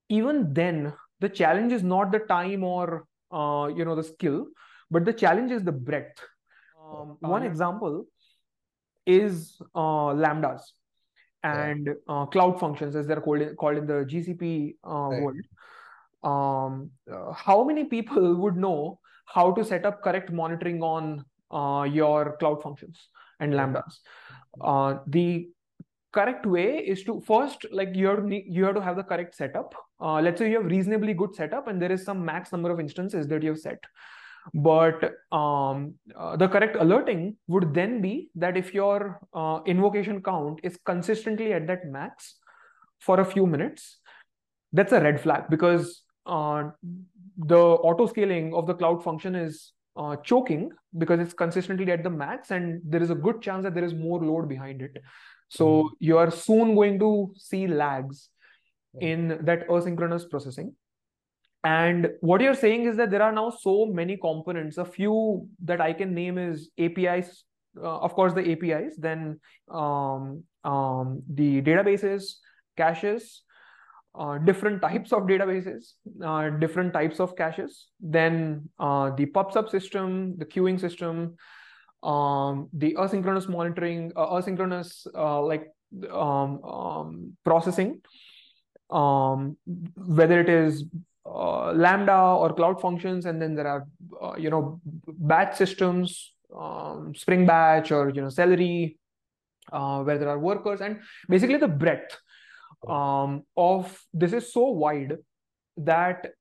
even then the challenge is not the time or uh, you know the skill, but the challenge is the breadth. Um, one example is uh, lambdas and uh, cloud functions, as they're called in, called in the GCP uh, right. world. Um, uh, how many people would know how to set up correct monitoring on uh, your cloud functions? and lambdas. Uh, the correct way is to first like you have to, you have to have the correct setup. Let's say you have reasonably good setup and there is some max number of instances that you have set. But um, uh, the correct alerting would then be that if your uh, invocation count is consistently at that max for a few minutes, that's a red flag because uh, the auto scaling of the cloud function is uh, choking because it's consistently at the max and there is a good chance that there is more load behind it. So mm-hmm. you are soon going to see lags in that asynchronous processing and what you're saying is that there are now so many components. A few that i can name is apis uh, of course the apis then um, um, the databases caches uh, different types of databases, uh, different types of caches, then uh, the PubSub system, the queuing system, um, the asynchronous monitoring, uh, asynchronous uh, like um, um, processing, um, whether it is Lambda or Cloud Functions, and then there are you know batch systems, um, Spring Batch or you know Celery, where there are workers, and basically the breadth um, of this is so wide that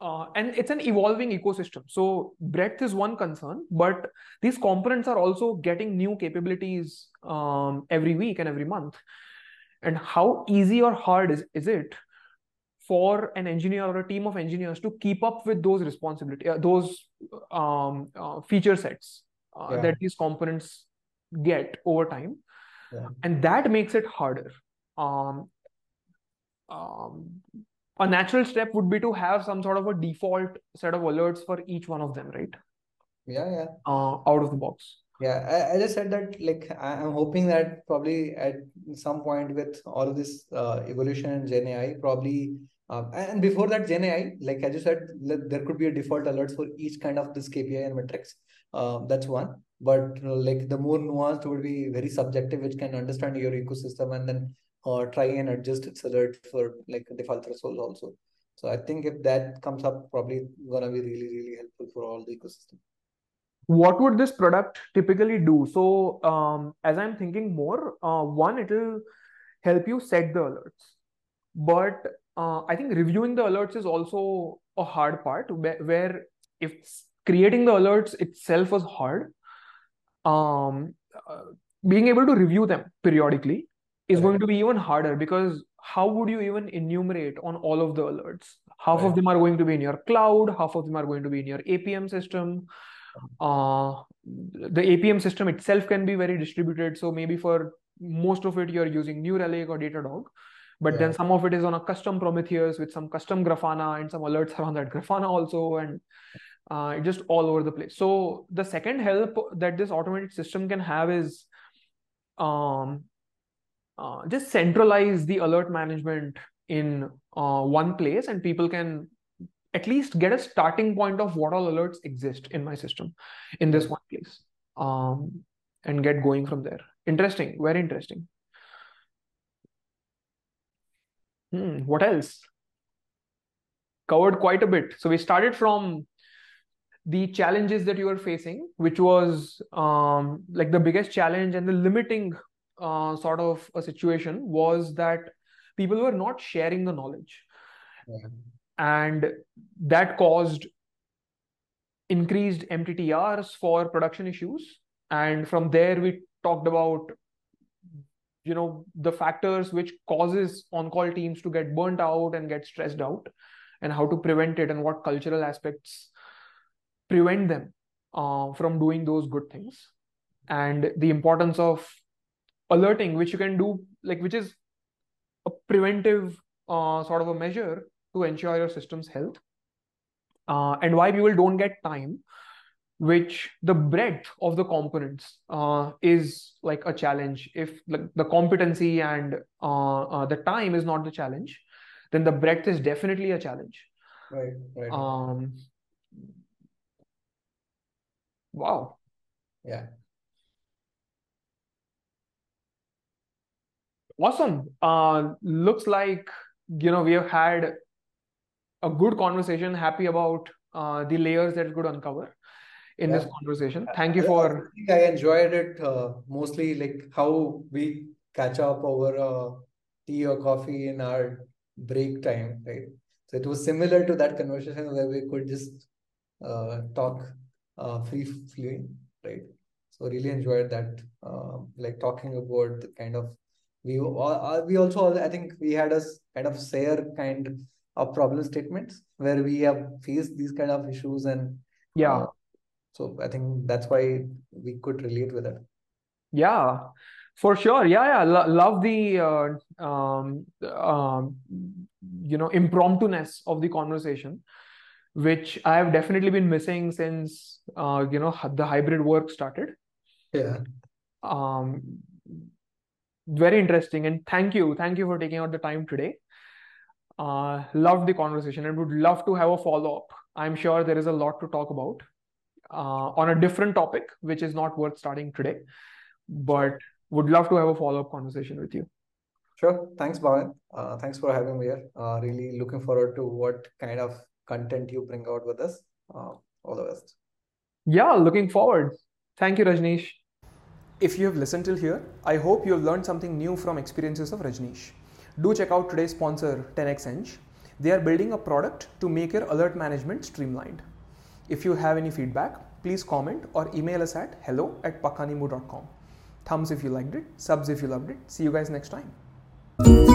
uh, and it's an evolving ecosystem. So breadth is one concern but these components are also getting new capabilities um, every week and every month. And how easy or hard is, is it for an engineer or a team of engineers to keep up with those responsibility uh, those um, uh, feature sets uh, yeah. that these components get over time yeah. and that makes it harder um, um, a natural step would be to have some sort of a default set of alerts for each one of them, right? Yeah, yeah. Uh, out of the box. Yeah, I, I just said that like I, am hoping that probably at some point with all of this uh, evolution in Gen AI, probably um, and before that Gen AI, like I just said, there could be a default alerts for each kind of this KPI and metrics. Um, that's one. But you know, like the more nuanced would be very subjective, which can understand your ecosystem and then or try and adjust its alert for like default thresholds also. So I think if that comes up, probably gonna be really, really helpful for all the ecosystem. What would this product typically do? So um, as I'm thinking more, uh, one, it'll help you set the alerts. But uh, I think reviewing the alerts is also a hard part where, where if creating the alerts itself was hard, um, uh, being able to review them periodically is going to be even harder because how would you even enumerate on all of the alerts? Half right. of them are going to be in your cloud, half of them are going to be in your APM system. Uh, the APM system itself can be very distributed. So maybe for most of it, you're using New Relic or Datadog. But yeah. then some of it is on a custom Prometheus with some custom Grafana and some alerts around that Grafana also. And uh, just all over the place. So the second help that this automated system can have is um, uh, just centralize the alert management in uh, one place and people can at least get a starting point of what all alerts exist in my system in this one place um, and get going from there interesting very interesting hmm, what else? Covered quite a bit. So we started from the challenges that you were facing which was um, like the biggest challenge and the limiting uh, sort of a situation was that people were not sharing the knowledge. Yeah. and that caused increased mttrs for production issues. And from there we talked about you know the factors which causes on-call teams to get burnt out and get stressed out and how to prevent it and what cultural aspects prevent them uh, from doing those good things. And the importance of alerting which you can do like which is a preventive uh, sort of a measure to ensure your system's health. Uh, and why people don't get time which the breadth of the components uh, is like a challenge. If like, the competency and uh, uh, the time is not the challenge then the breadth is definitely a challenge. Right right. Um wow. Yeah. Awesome. Uh, looks like you know we have had a good conversation. Happy about uh, the layers that it could uncover in yeah. this conversation. Thank you for. I, I enjoyed it uh, mostly like how we catch up over uh, tea or coffee in our break time, right? So it was similar to that conversation where we could just uh, talk uh, free flowing, right? So really enjoyed that, uh, like talking about the kind of we uh, we also I think we had a kind of share kind of problem statements where we have faced these kind of issues and yeah. So I think that's why we could relate with it. Yeah, for sure. Yeah, yeah. Lo- love the uh, um, um, you know impromptu-ness of the conversation, which I have definitely been missing since uh, you know the hybrid work started. Yeah. Um, very interesting, and thank you, thank you for taking out the time today. Uh, loved the conversation and would love to have a follow-up. I'm sure there is a lot to talk about uh, on a different topic, which is not worth starting today, but would love to have a follow-up conversation with you. Sure. Thanks, Bhavin. Uh, thanks for having me here. Uh, really looking forward to what kind of content you bring out with us. Uh, all the best. Yeah, looking forward. Thank you, Rajneesh. If you have listened till here, I hope you have learned something new from experiences of Rajneesh. Do check out today's sponsor, 10x Eng. They are building a product to make your alert management streamlined. If you have any feedback, please comment or email us at hello at pakkanimbu.com. Thumbs if you liked it, subs if you loved it. See you guys next time.